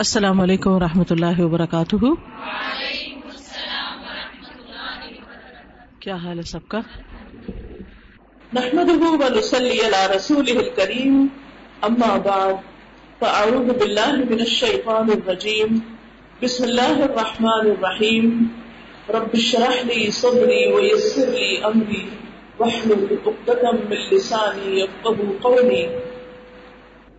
السلام علیکم و رحمۃ اللہ وبرکاتہ۔ کیا حال ہے سب کا؟ نحمده ونصلي على رسوله الكريم اما بعد، فاعوذ بالله من الشيطان الرجيم بسم الله الرحمن الرحيم رب اشرح لي صدري ويسر لي امري واحلل عقدة من لساني يفقهوا قولي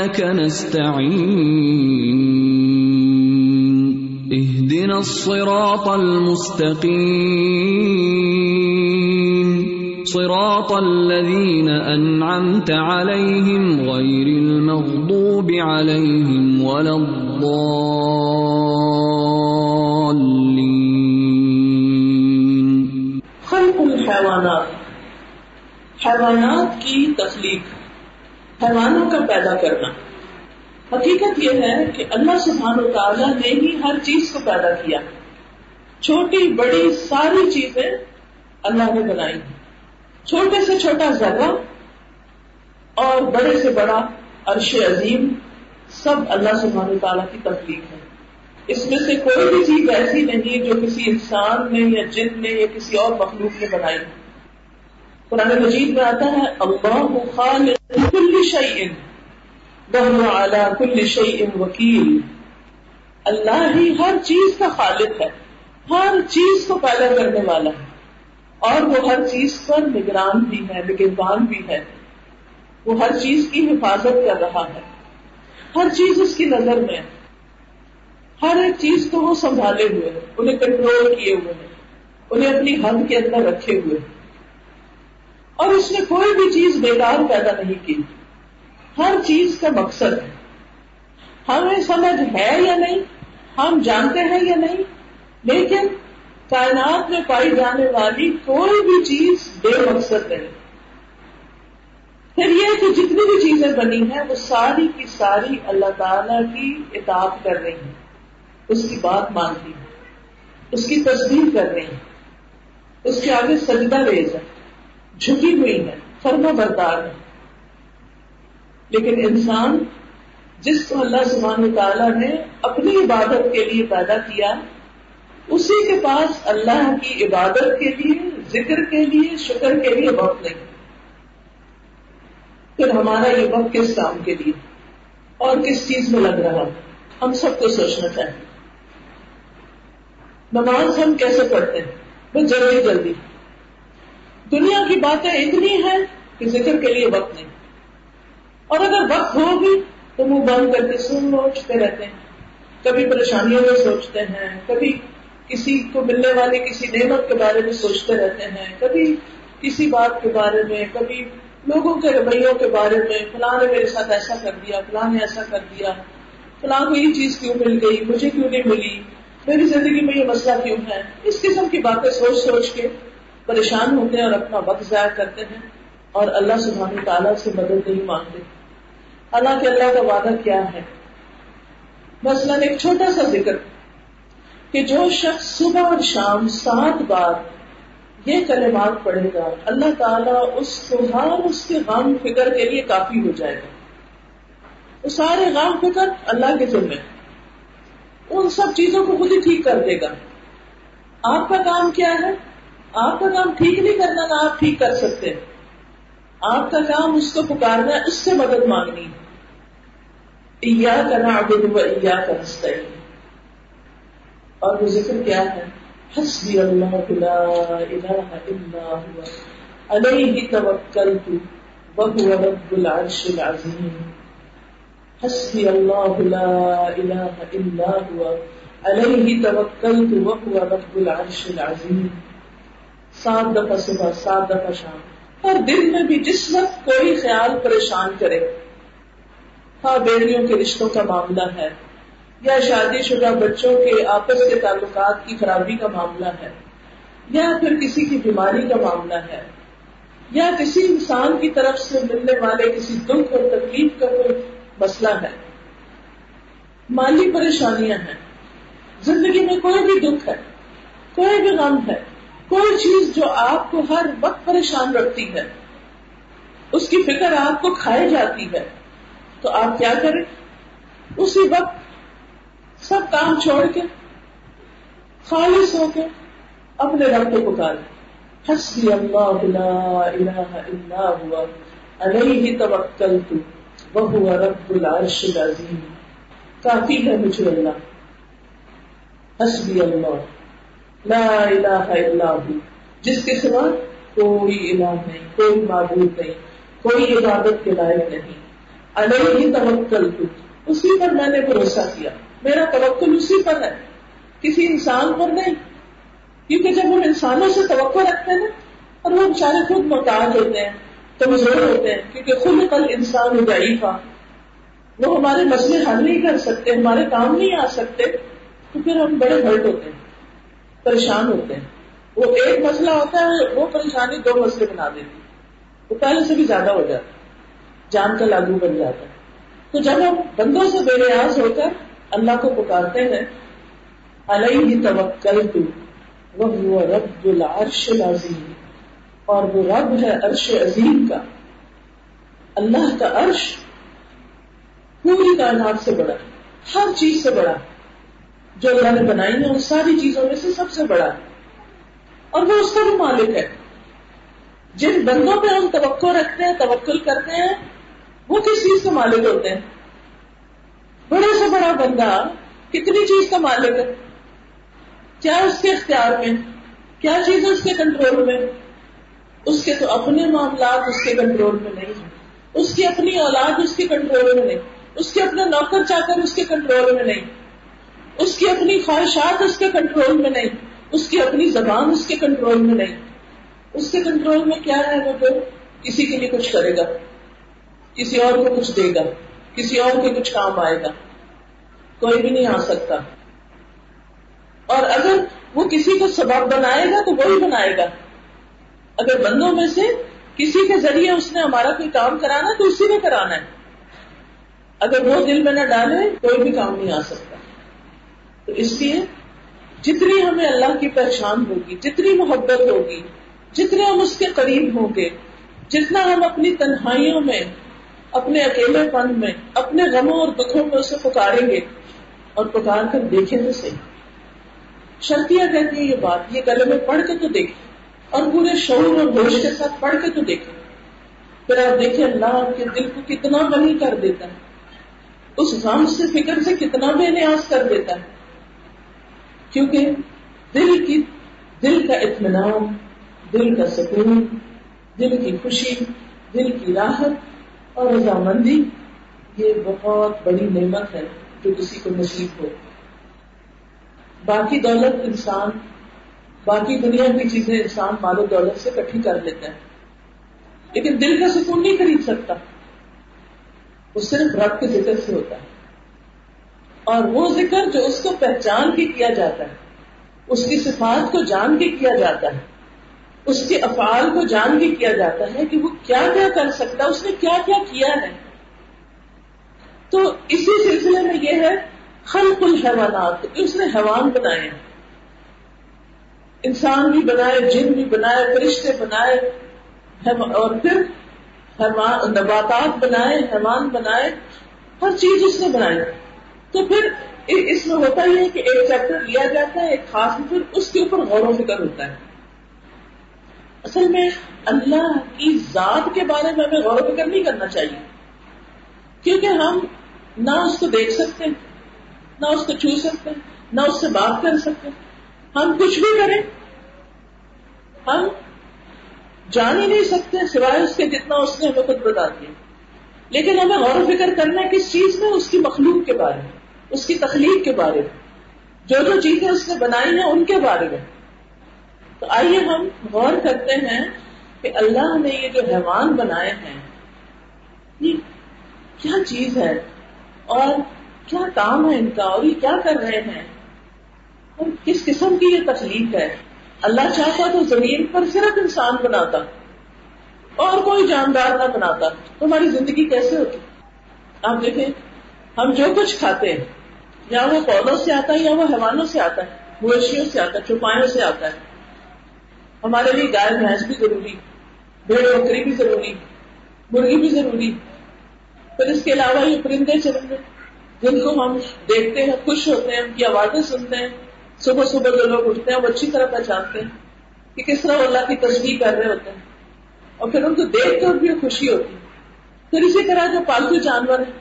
وإياك نستعين اهدنا الصراط المستقيم صراط الذين أنعمت عليهم غير المغضوب عليهم ولا الضالين خلق الحیوانات حیوانات کی تخلیق حیوانوں کا پیدا کرنا۔ حقیقت یہ ہے کہ اللہ سبحانہ و تعالیٰ نے ہی ہر چیز کو پیدا کیا۔ چھوٹی، بڑی، ساری چیزیں اللہ نے بنائی چھوٹے سے چھوٹا ذرہ اور بڑے سے بڑا عرش عظیم سب اللہ سبحانہ و تعالیٰ کی تخلیق ہے۔ اس میں سے کوئی بھی چیز ایسی نہیں جو کسی انسان نے یا جن نے یا کسی اور مخلوق نے بنائی۔ ہے قرآن مجید میں آتا ہے، اللہ خالق کل شیء وهو على كل شيء وکیل۔ اللہ ہی ہر چیز کا خالق ہے، ہر چیز کو پیدا کرنے والا ہے۔ اور وہ ہر چیز پر نگران بھی ہے، نگہبان بھی ہے۔ وہ ہر چیز کی حفاظت کر رہا ہے۔ ہر چیز اس کی نظر میں ہے۔ ہر ایک چیز کو وہ سنبھالے ہوئے ہیں، انہیں کنٹرول کیے ہوئے ہیں، انہیں اپنی حد کے اندر رکھے ہوئے ہیں۔ اور اس نے کوئی بھی چیز بیکار پیدا نہیں کی۔ ہر چیز کا مقصد ہے۔ ہمیں سمجھ ہے یا نہیں؟ ہم جانتے ہیں یا نہیں؟ لیکن کائنات میں پائی جانے والی کوئی بھی چیز بے مقصد نہیں پھر یہ کہ جتنی بھی چیزیں بنی ہیں، وہ ساری کی ساری اللہ تعالی کی اطاعت کر رہی ہیں۔ اس کی بات مانتی ہیں۔ اس کی تصدیق کر رہی ہیں۔ اس کے آگے سجدہ ریز ہے۔ جھکی ہوئی ہے فرما بردار ہے لیکن انسان جس کو اللہ سبحانہ تعالیٰ نے اپنی عبادت کے لیے پیدا کیا، اسی کے پاس اللہ کی عبادت کے لیے، ذکر کے لیے، شکر کے لیے وقت نہیں۔ پھر ہمارا یہ وقت کس کام کے لیے؟ اور کس چیز میں لگ رہا؟ ہم سب کو سوچنا چاہیے۔ نماز ہم کیسے پڑھتے ہیں؟ بس جلدی جلدی۔ دنیا کی باتیں اتنی ہیں کہ ذکر کے لیے وقت نہیں۔ اور اگر وقت ہوگی تو منہ بند کر کے سن سوچتے رہتے ہیں۔ کبھی پریشانیوں میں سوچتے ہیں، کبھی کسی کو ملنے والی کسی نعمت کے بارے میں سوچتے رہتے ہیں، کبھی کسی بات کے بارے میں، کبھی لوگوں کے رویوں کے بارے میں، فلاں نے میرے ساتھ ایسا کر دیا، فلاں نے ایسا کر دیا، فلاں کو یہ چیز کیوں مل گئی، مجھے کیوں نہیں ملی، میری زندگی میں یہ مسئلہ کیوں ہے؟ اس قسم کی باتیں سوچ سوچ کے پریشان ہوتے ہیں اور اپنا وقت ضائع کرتے ہیں اور اللہ سبحانہ تعالیٰ سے مدد نہیں مانگتے۔ اللہ کے اللہ کا وعدہ کیا ہے؟ مثلاً ایک چھوٹا سا ذکر کہ جو شخص صبح اور شام سات بار یہ کلمات پڑھے گا، اللہ تعالیٰ اس کو ہر اس کے غم فکر کے لیے کافی ہو جائے گا۔ وہ سارے غم، فکر اللہ کے ذمے۔ ان سب چیزوں کو خود ہی ٹھیک کر دے گا۔ آپ کا کام کیا ہے؟ آپ کا کام ٹھیک نہیں کرنا نہ آپ ٹھیک کر سکتے آپ کا کام اس کو پکارنا، اس سے مدد مانگنی۔ کا نعبد و کا نستعین۔ اور وہ ذکر کیا ہے؟ حسبی اللہ لا الہ الا ہوا۔ علیہ توکلت وهو رب العرش العظیم۔ حسبی اللہ لا الہ الا ہوا۔ علیہ توکلت وهو رب العرش العظیم۔ سات دفعہ صبح، سات دفعہ شام۔ اور دن میں بھی جس وقت کوئی خیال پریشان کرے ہاں بیڑیوں کے رشتوں کا معاملہ ہے، یا شادی شدہ بچوں کے آپس کے تعلقات کی خرابی کا معاملہ ہے، یا پھر کسی کی بیماری کا معاملہ ہے، یا کسی انسان کی طرف سے ملنے والے کسی دکھ اور تکلیف کا کوئی مسئلہ ہے۔ مالی پریشانیاں ہیں۔ زندگی میں کوئی بھی دکھ ہے، کوئی بھی غم ہے کوئی چیز جو آپ کو ہر وقت پریشان رکھتی ہے، اس کی فکر آپ کو کھائی جاتی ہے، تو آپ کیا کریں؟ اسی وقت سب کام چھوڑ کے، خالص ہو کے اپنے رب کو پکارے حسبی اللہ لا الہ الا ہوا، علیہ توکلت، وہو رب العرش العظیم۔ کافی ہے مجھے اللہ۔ حسبی اللہ۔ لا الہ الا ہوا جس کے سوا کوئی الہ نہیں، کوئی معبود نہیں، کوئی عبادت کے لائق نہیں۔ علیہ توکلت اسی پر میں نے بھروسہ کیا۔ میرا توکل اسی پر ہے۔ کسی انسان پر نہیں، کیونکہ جب ہم انسانوں سے توقع رکھتے ہیں نا، اور وہ بیچارے خود محتاج ہوتے ہیں، کمزور ہوتے ہیں، کیونکہ خود کل انسان ضعیفہ وہ ہمارے مسئلے حل نہیں کر سکتے، ہمارے کام نہیں آ سکتے، تو پھر ہم بڑے ہرٹ ہوتے ہیں۔ پریشان ہوتے ہیں۔ وہ ایک مسئلہ ہوتا ہے، وہ پریشانی دو مسئلے بنا دیتی وہ پہلے سے بھی زیادہ ہو جاتا ہے، جان کا لاگو بن جاتا ہے۔ تو جب ہم بندوں سے بے نیاز ہو کر اللہ کو پکارتے ہیں، علیہ توکل تو وہ رب العرش العظیم۔ اور وہ رب ہے عرش عظیم کا۔ اللہ کا عرش پوری کائنات سے بڑا ہر چیز سے بڑا جو اللہ نے بنائی ہے ان ساری چیزوں میں سے سب سے بڑا اور وہ اس کا بھی مالک ہے۔ جن بندوں پہ ہم توقع رکھتے ہیں، توکل کرتے ہیں، وہ کس چیز کا مالک ہوتے ہیں؟ بڑے سے بڑا بندہ کتنی چیز کا مالک ہے؟ کیا اس کے اختیار میں؟ کیا چیز اس کے کنٹرول میں؟ اس کے تو اپنے معاملات اس کے کنٹرول میں نہیں ہیں۔ اس کی اپنی اولاد اس کے کنٹرول میں نہیں۔ اس کے اپنے نوکر چاہ کر اس کے کنٹرول میں نہیں۔ اس کی اپنی خواہشات اس کے کنٹرول میں نہیں، اس کی اپنی زبان اس کے کنٹرول میں نہیں۔ اس کے کنٹرول میں کیا ہے وہ جو کسی کے لیے کچھ کرے گا، کسی اور کو کچھ دے گا، کسی اور کے کچھ کام آئے گا۔ کوئی بھی نہیں آ سکتا۔ اور اگر وہ کسی کو سبب بنائے گا تو وہی بنائے گا۔ اگر بندوں میں سے کسی کے ذریعے اس نے ہمارا کوئی کام کرانا تو اسی نے کرانا ہے۔ اگر وہ دل میں نہ ڈالے، کوئی بھی کام نہیں آ سکتا۔ تو اس لیے جتنی ہمیں اللہ کی پہچان ہوگی، جتنی محبت ہوگی، جتنے ہم اس کے قریب ہوں گے، جتنا ہم اپنی تنہائیوں میں، اپنے اکیلے پن میں، اپنے غموں اور دکھوں میں اسے پکاریں گے اور پکار کر دیکھیں تو صحیح شرطیاں کہتی ہیں یہ بات، یہ گلے میں پڑھ کے تو دیکھیں اور پورے شعور اور ہوش کے ساتھ پڑھ کے تو دیکھیں۔ پھر آپ دیکھیں اللہ آپ کے دل کو کتنا بنی کر دیتا ہے۔ اس غم سے، فکر سے کتنا بے نیاز کر دیتا ہے۔ کیونکہ دل کی دل کا اطمینان، دل کا سکون، دل کی خوشی، دل کی راحت اور رضامندی، یہ بہت بڑی نعمت ہے جو کسی کو نصیب ہو۔ باقی دولت انسان، باقی دنیا کی چیزیں انسان مال و دولت سے کٹھی کر لیتا ہے۔ لیکن دل کا سکون نہیں خرید سکتا۔ وہ صرف رب کے ذکر سے ہوتا ہے۔ اور وہ ذکر جو اس کو پہچان کے کیا جاتا ہے، اس کی صفات کو جان کے کیا جاتا ہے، اس کے افعال کو جان کے کیا جاتا ہے کہ وہ کیا کیا کر سکتا ہے اس نے کیا کیا کیا ہے۔ تو اسی سلسلے میں یہ ہے، خلق الحیوانات، اس نے حیوان بنائے۔ انسان بھی بنائے، جن بھی بنائے، فرشتے بنائے اور پھر نباتات بنائے، حیوان بنائے، ہر چیز اس نے بنائی۔ تو پھر اس میں ہوتا ہی ہے کہ ایک چیپٹر لیا جاتا ہے، ایک خاص پھر اس کے اوپر غور و فکر ہوتا ہے۔ اصل میں اللہ کی ذات کے بارے میں ہمیں غور و فکر نہیں کرنا چاہیے۔ کیونکہ ہم نہ اس کو دیکھ سکتے، نہ اس کو چھو سکتے، نہ اس سے بات کر سکتے۔ ہم کچھ بھی کریں، ہم جان ہی نہیں سکتے سوائے اس کے جتنا اس نے ہمیں خود بتا دیا۔ لیکن ہمیں غور و فکر کرنا ہے کس چیز میں؟ اس کی مخلوق کے بارے میں۔ اس کی تخلیق کے بارے میں۔ جو جو چیزیں اس نے بنائی ہیں ان کے بارے میں۔ تو آئیے ہم غور کرتے ہیں کہ اللہ نے یہ جو حیوان بنائے ہیں، یہ کیا چیز ہے؟ اور کیا کام ہے ان کا؟ اور یہ کیا کر رہے ہیں؟ اور کس قسم کی یہ تکلیف ہے؟ اللہ چاہتا تو زمین پر صرف انسان بناتا، اور کوئی جاندار نہ بناتا۔ تو ہماری زندگی کیسے ہوتی؟ آپ دیکھیں، ہم جو کچھ کھاتے ہیں یا وہ پودوں سے آتا ہے یا وہ حیوانوں سے آتا ہے، مویشیوں سے آتا ہے چوپایوں سے آتا ہے۔ ہمارے لیے گائے، بھینس بھی ضروری، بھیڑ، بکری بھی ضروری، مرغی بھی ضروری۔ پھر اس کے علاوہ یہ پرندے چرندے جن کو ہم دیکھتے ہیں، خوش ہوتے ہیں، ان کی آوازیں سنتے ہیں۔ صبح صبح جو لوگ اٹھتے ہیں، وہ اچھی طرح پہچانتے ہیں کہ کس طرح اللہ کی تصویر کر رہے ہوتے ہیں۔ اور پھر ان کو دیکھ کر بھی خوشی ہوتی ہے۔ پھر اسی طرح جو پالتو جانور ہیں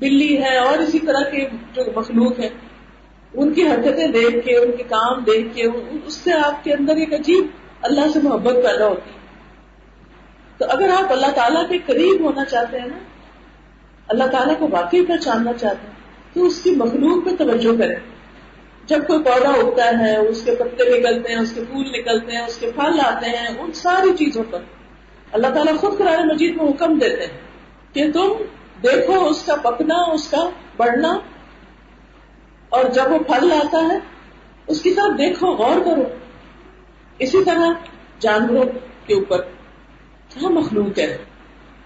بلی ہے اور اسی طرح کے جو مخلوق ہیں، ان کی حرکتیں دیکھ کے، ان کے کام دیکھ کے، اس سے آپ کے اندر ایک عجیب اللہ سے محبت پیدا ہوتی ہے۔ تو اگر آپ اللہ تعالیٰ کے قریب ہونا چاہتے ہیں نا، اللہ تعالیٰ کو واقعی پہچاننا چاہتے ہیں، تو اس کی مخلوق پہ توجہ کریں۔ جب کوئی پودا اگتا ہے، اس کے پتے نکلتے ہیں، اس کے پھول نکلتے ہیں، اس کے پھل آتے ہیں، ان ساری چیزوں پر اللہ تعالیٰ خود قرآن مجید میں حکم دیتے ہیں کہ تم دیکھو اس کا پکنا، اس کا بڑھنا، اور جب وہ پھل لاتا ہے، اس کی طرف دیکھو، غور کرو۔ اسی طرح جانوروں کے اوپر کیا مخلوق ہے؟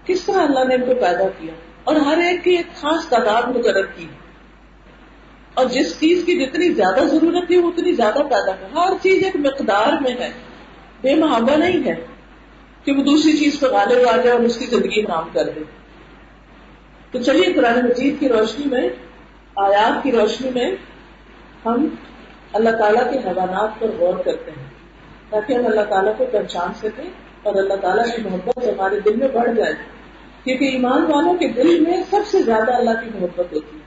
کس طرح اللہ نے ان کو پیدا کیا؟ اور ہر ایک کی ایک خاص تعداد مقرر کی۔ اور جس چیز کی جتنی زیادہ ضرورت ہے، وہ اتنی زیادہ پیدا کر۔ ہر چیز ایک مقدار میں ہے۔ بے محابہ نہیں ہے کہ وہ دوسری چیز پہ غالب آ جائے اور اس کی زندگی نام کر دے۔ تو چلیے قرآن مجید کی روشنی میں، آیات کی روشنی میں ہم اللہ تعالیٰ کے حیوانات پر غور کرتے ہیں، تاکہ ہم اللہ تعالیٰ کو پہچان سکیں اور اللہ تعالیٰ کی محبت ہمارے دل میں بڑھ جائے۔ کیونکہ ایمان والوں کے دل میں سب سے زیادہ اللہ کی محبت ہوتی ہے۔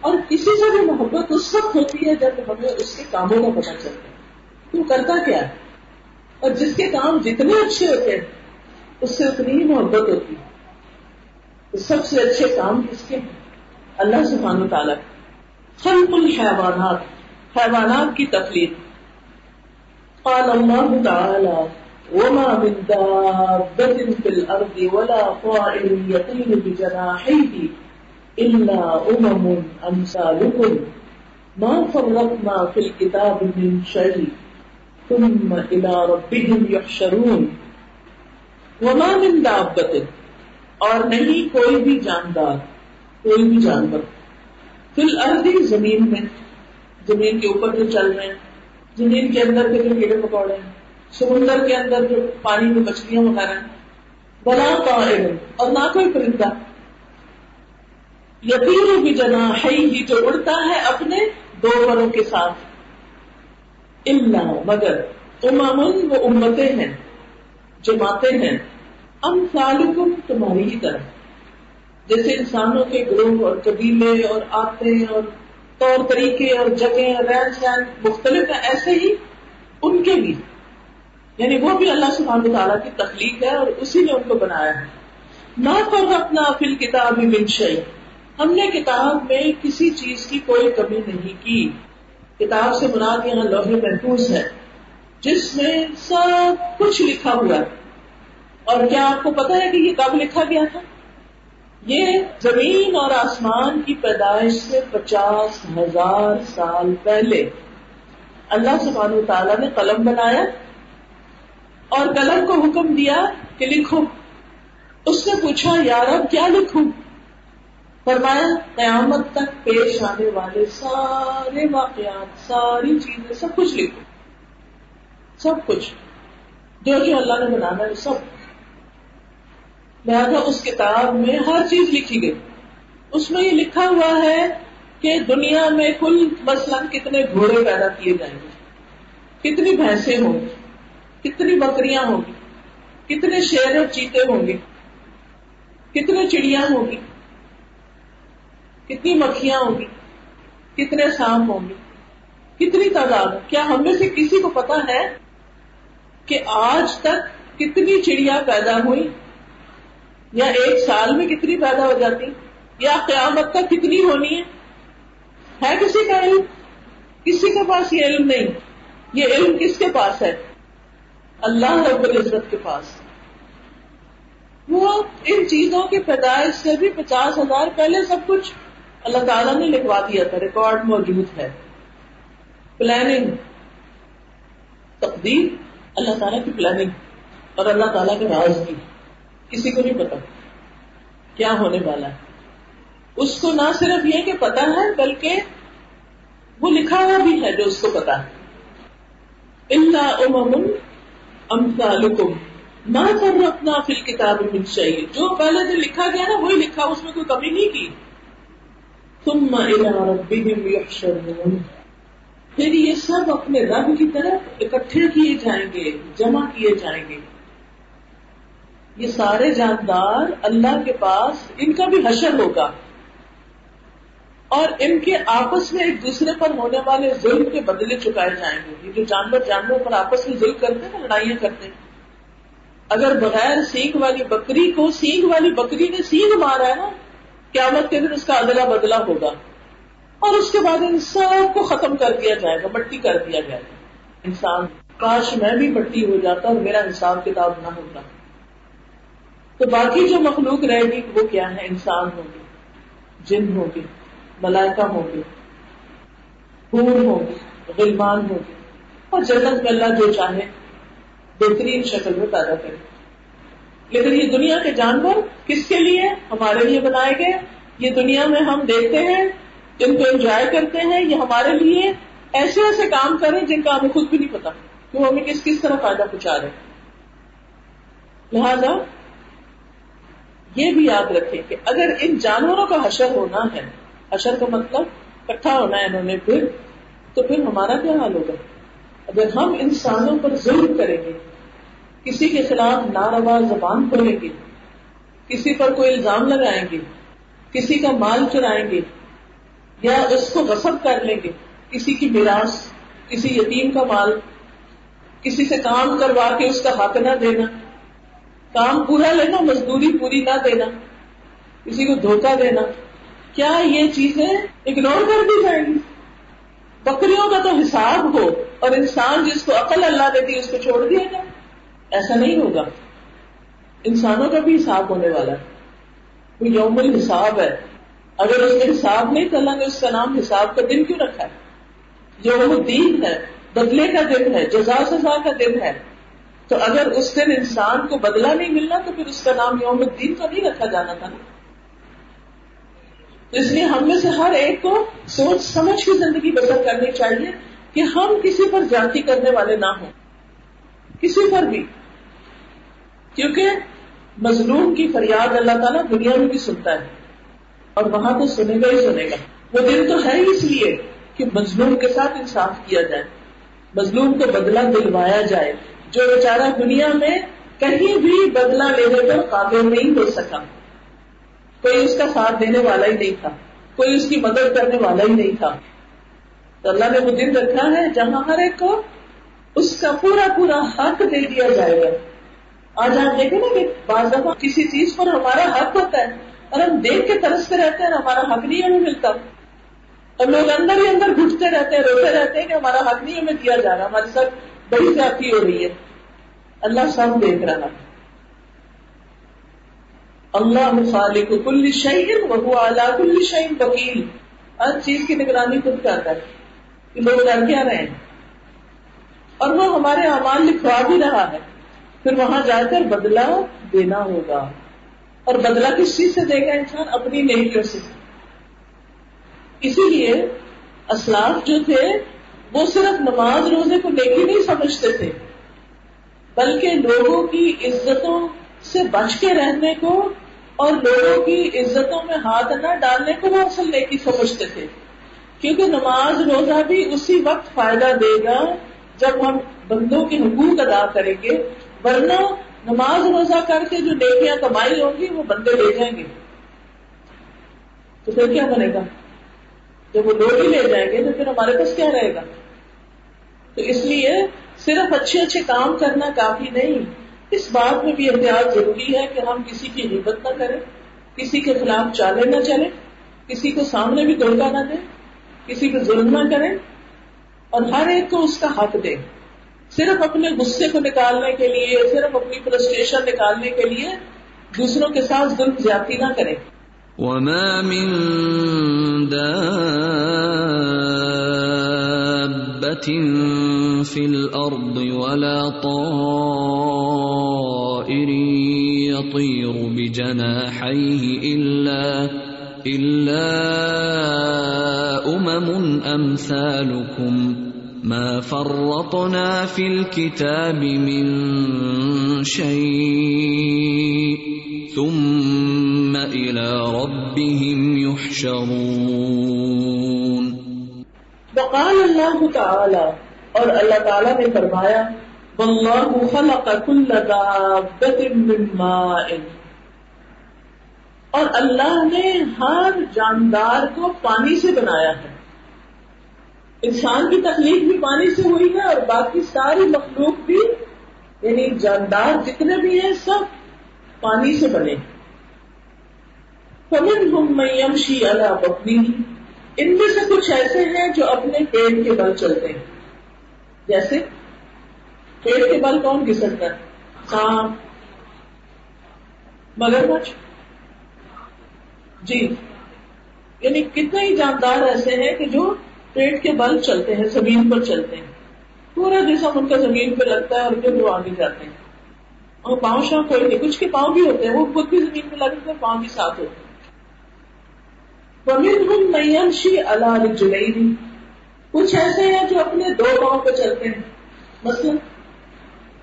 اور کسی سے بھی محبت اس وقت ہوتی ہے جب ہمیں اس کے کاموں کا پتا چلتا ہے۔ تو کرتا کیا ہے؟ اور جس کے کام جتنے اچھے ہوتے ہیں، اس سے اتنی ہی محبت ہوتی ہے۔ سب سے اچھے کام کس کے اللہ سبحانہ تعالیٰ خلق الحیوانات، حیوانات کی تخلیق۔ قال اللہ تعالی، وما من دابة في الأرض ولا طائر يطير بجناحيه إلا أمم أمثالكم۔ ما فرطنا في الكتاب من شيء ثم إلى ربهم يحشرون۔ وما من دابة اور نہیں کوئی بھی جاندار، کوئی بھی جانور۔ فل اردی زمین میں، زمین کے اوپر جو چل رہے ہیں، زمین کے اندر کے جو کیڑے پکوڑے ہیں، سمندر کے اندر جو پانی میں مچھلیاں وغیرہ ہیں۔ بنا پائے اور نہ کوئی پرندہ۔ یتیم بھی جنا ہے ہی جو اڑتا ہے اپنے دو پروں کے ساتھ۔ اللہ مگر امامن وہ امتیں ہیں، جماعتیں ہیں۔ ام سالکم تمہاری ہی طرح جیسے انسانوں کے گروہ اور قبیلے اور آتے اور طور طریقے اور جگہ رہن سہن مختلف ہیں، ایسے ہی ان کے بھی۔ یعنی وہ بھی اللہ سبحانہ تعالیٰ کی تخلیق ہے اور اسی نے ان کو بنایا ہے۔ نہ پر اپنا فل کتاب منشئی ہم نے کتاب میں کسی چیز کی کوئی کمی نہیں کی۔ کتاب سے مراد یہاں لوہے محفوظ ہے، جس میں سب کچھ لکھا ہوا ہے۔ اور کیا آپ کو پتا ہے کہ یہ کب لکھا گیا تھا؟ یہ زمین اور آسمان کی پیدائش سے پچاس ہزار سال پہلے۔ اللہ سبحانہ تعالیٰ نے قلم بنایا اور قلم کو حکم دیا کہ لکھو۔ اس نے پوچھا یار اب کیا لکھوں؟ فرمایا، قیامت تک پیش آنے والے سارے واقعات، ساری چیزیں، سب کچھ لکھو۔ سب کچھ۔ جو جو اللہ نے بنانا ہے، سب۔ لہذا اس کتاب میں ہر چیز لکھی گئی۔ اس میں یہ لکھا ہوا ہے کہ دنیا میں کل مثلاً کتنے گھوڑے پیدا کیے جائیں گے، کتنی بھینسیں ہوں گی، کتنی بکریاں ہوں گی، کتنے شیر اور چیتے ہوں گے، کتنے چڑیا ہوں گی، کتنی مکھیاں ہوں گی، کتنے سانپ ہوں گے، کتنی تعداد کیا ہم میں سے کسی کو پتا ہے کہ آج تک کتنی چڑیا پیدا ہوئی یا ایک سال میں کتنی پیدا ہو جاتی یا قیامت تک کتنی ہونی ہے؟ ہے کسی کا علم؟ کسی کے پاس یہ علم نہیں۔ یہ علم کس کے پاس ہے؟ اللہ رب العزت کے پاس۔ وہ ان چیزوں کی پیدائش سے بھی پچاس ہزار پہلے سب کچھ اللہ تعالیٰ نے لکھوا دیا تھا۔ ریکارڈ موجود ہے۔ پلاننگ۔ تقدیر۔ اللہ تعالیٰ کی پلاننگ۔ اور اللہ تعالیٰ کے راز کی۔ کسی کو نہیں پتا کیا ہونے والا ہے۔ اس کو نہ صرف یہ کہ پتا ہے، بلکہ وہ لکھا ہوا بھی ہے جو اس کو پتا ہے۔ اللہ امم امثالکم نہ اپنا فل کتاب میں چاہیے جو پہلے جو لکھا گیا نا، وہی لکھا، اس میں کوئی کمی نہیں کی۔ ثم الى ربهم يحشرون۔ پھر یہ سب اپنے رب کی طرف اکٹھے کیے جائیں گے، جمع کیے جائیں گے۔ یہ سارے جاندار اللہ کے پاس ان کا بھی حشر ہوگا۔ اور ان کے آپس میں ایک دوسرے پر ہونے والے ظلم کے بدلے چکائے جائیں گے۔ یہ جو جانور جانور پر آپس میں ظلم کرتے ہیں نا، لڑائیاں کرتے ہیں۔ اگر بغیر سینگ والی بکری کو، سینگ والی بکری نے سینگ مارا ہے نا، قیامت کے دن اس کا ادلا بدلا ہوگا۔ اور اس کے بعد ان سب کو ختم کر دیا جائے گا، مٹی کر دیا جائے گا۔ انسان، کاش میں بھی مٹی ہو جاتا اور میرا حساب کتاب نہ ہوتا۔ تو باقی جو مخلوق رہے گی، وہ کیا ہے انسان ہوں گے، جن ہوں گے، ملائکہ ہوں گے پور ہوں گے، غلمان ہوں گے۔ اور جنت میں اللہ جو چاہے، بہترین شکل میں پیدا کرے۔ لیکن یہ دنیا کے جانور کس کے لیے ہمارے لیے بنائے گئے؟ یہ دنیا میں ہم دیکھتے ہیں جن کو انجوائے کرتے ہیں، یہ ہمارے لیے ایسے ایسے کام کریں جن کا ہمیں خود بھی نہیں پتا کہ وہ ہمیں کس کس طرح فائدہ پہنچا رہے لہذا یہ بھی یاد رکھیں کہ اگر ان جانوروں کا حشر ہونا ہے، حشر کا مطلب کٹھا ہونا ہے انہوں نے پھر، تو پھر ہمارا کیا حال ہوگا؟ اگر ہم انسانوں پر ظلم کریں گے، کسی کے خلاف ناروا زبان کھولیں گے، کسی پر کوئی الزام لگائیں گے، کسی کا مال چرائیں گے، یا اس کو غصب کر لیں گے، کسی کی میراث، کسی یتیم کا مال، کسی سے کام کروا کے اس کا حق نہ دینا کام پورا لینا، مزدوری پوری نہ دینا، کسی کو دھوکہ دینا۔ کیا یہ چیزیں اگنور کر دی جائیں گی؟ بکریوں کا تو حساب ہو اور انسان جس کو عقل اللہ دیتی اس کو چھوڑ دیا جائے۔ ایسا نہیں ہوگا۔ انسانوں کا بھی حساب ہونے والا ہے۔ وہ یوم الحساب ہے۔ اگر اس میں حساب نہیں تو اللہ نے اس کا نام حساب کا دن کیوں رکھا ہے؟ یوم الدین ہے، بدلے کا دن ہے، جزا سزا کا دن ہے۔ تو اگر اس دن انسان کو بدلہ نہیں ملنا تو پھر اس کا نام یوم الدین کا نہیں رکھا جانا تھا نا۔ اس لیے ہم میں سے ہر ایک کو سوچ سمجھ کی زندگی بسر کرنی چاہیے کہ ہم کسی پر جاتی کرنے والے نہ ہوں۔ کسی پر بھی۔ کیونکہ مظلوم کی فریاد اللہ تعالیٰ دنیا میں بھی سنتا ہے۔ اور وہاں تو سنے گا ہی سنے گا۔ وہ دن تو ہے اس لیے کہ مظلوم کے ساتھ انصاف کیا جائے۔ مظلوم کو بدلہ دلوایا جائے۔ جو بیچارہ دنیا میں کہیں بھی بدلہ لینے پر قابل نہیں ہو سکا۔ کوئی اس کا ساتھ دینے والا ہی نہیں تھا۔ کوئی اس کی مدد کرنے والا ہی نہیں تھا۔ تو اللہ نے وہ دن رکھا ہے جہاں ہر ایک کو اس کا پورا پورا حق دے دیا جائے گا۔ آج آپ دیکھیں نا کہ بعض دفعہ کسی چیز پر ہمارا حق ہوتا ہے اور ہم دیکھ کے ترستے رہتے ہیں، ہمارا حق نہیں ہمیں ملتا۔ اور لوگ اندر ہی اندر گھٹتے رہتے ہیں، روتے رہتے ہیں کہ ہمارا حق نہیں ہمیں دیا جا رہا۔ ہمارے ساتھ بڑی زیادتی ہو رہی ہے۔ اللہ سب دیکھ رہا ہے اللہ خالق کل شعین وہ اعلیٰ کل شعین وکیل۔ ہر چیز کی نگرانی خود کرتا ہے کہ لوگ ڈر کیا رہے ہیں۔ اور وہ ہمارے اعمال لکھوا بھی رہا ہے۔ پھر وہاں جا کر بدلا دینا ہوگا۔ اور بدلا کس چیز سے دے گا انسان؟ اپنی نیکیوں سے۔ اسی لیے اسلاف جو تھے وہ صرف نماز روزے کو نیکی نہیں سمجھتے تھے، بلکہ لوگوں کی عزتوں سے بچ کے رہنے کو اور لوگوں کی عزتوں میں ہاتھ نہ ڈالنے کو وہ اصل نیکی سمجھتے تھے۔ کیونکہ نماز روزہ بھی اسی وقت فائدہ دے گا جب ہم بندوں کے حقوق ادا کریں گے، ورنہ نماز روزہ کر کے جو نیکیاں کمائی ہوں گی وہ بندے لے جائیں گے۔ تو پھر کیا بنے گا؟ جب وہ لوگ ہی لے جائیں گے تو پھر ہمارے پاس کیا رہے گا؟ تو اس لیے صرف اچھے اچھے کام کرنا کافی نہیں۔ اس بات میں بھی احتیاط ضروری ہے کہ ہم کسی کی حبت نہ کریں، کسی کے خلاف چالے نہ چلے کسی کو سامنے بھی دھوکہ نہ دیں، کسی پہ ظلم نہ کریں اور ہر ایک کو اس کا حق دیں۔ صرف اپنے غصے کو نکالنے کے لیے، صرف اپنی فرسٹریشن نکالنے کے لیے دوسروں کے ساتھ ظلم زیادتی نہ کریں۔ وما من دابة في الأرض ولا طائر يطير بجناحيه إلا إلا أمم أمثالكم ما فرطنا في الكتاب من شيء ثم إلى ربهم يحشرون وقال اللہ تعالی، اور اللہ تعالی نے فرمایا، واللہ خلق کل دابت من ماء. اور اللہ نے ہر جاندار کو پانی سے بنایا ہے۔ انسان کی تخلیق بھی پانی سے ہوئی ہے اور باقی ساری مخلوق بھی یعنی جاندار جتنے بھی ہیں، سب پانی سے بنے فمن ہم میمشی اللہ بکنی ان میں سے کچھ ایسے ہیں جو اپنے پیٹ کے بل چلتے ہیں۔ جیسے پیٹ کے بل کون گھسکتا ہے؟ سانپ مگرمچھ جی۔ یعنی کتنے ہی جاندار ایسے ہیں کہ جو پیٹ کے بل چلتے ہیں، زمین پر چلتے ہیں۔ پورا جسم ان کا زمین پہ لگتا ہے اور پھر وہ آگے جاتے ہیں۔ اور پاؤں شاؤں کوئی نہیں، کچھ کے پاؤں بھی ہوتے ہیں، وہ خود بھی زمین پہ لگتے ہیں، پاؤں بھی ساتھ ہوتے ہیں۔ ومنهم من يمشي على رجلين. کچھ ایسے ہیں جو اپنے دو پاؤں پہ چلتے ہیں. مثلا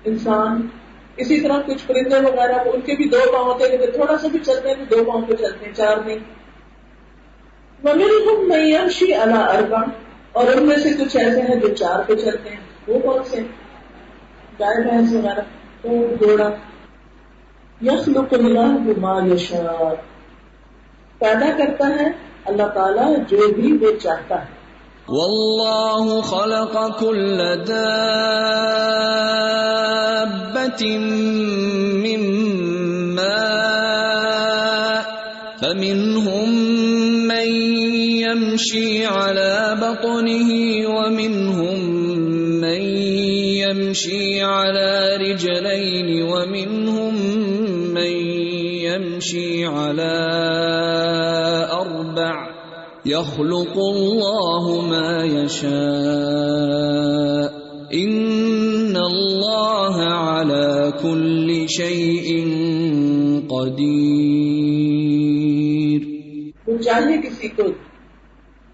انسان اسی طرح کچھ پرندے وغیرہ ان کے بھی دو پاؤں ہوتے ہیں، لیکن تھوڑا سا بھی چلتے ہیں تو دو پاؤں پہ چلتے ہیں، چار نہیں. ومنهم من يمشي على اربع اور ان میں سے کچھ ایسے ہیں جو چار پہ چلتے ہیں. وہ کون سے؟ گائے، بھینس وغیرہ. اونٹ گھوڑا. یخلق اللہ بما یشاء. پیدا کرتا ہے اللہ تعالیٰ جو بھی وہ چاہتا ہے۔ والله خلق كل دابة من ماء فمنهم من يمشي على بطنه ومنهم من يمشي على رجلين ومنهم من يمشي على أربع يخلق الله ما يشاء. إن الله على كل شيء قدير. وہ کسی کو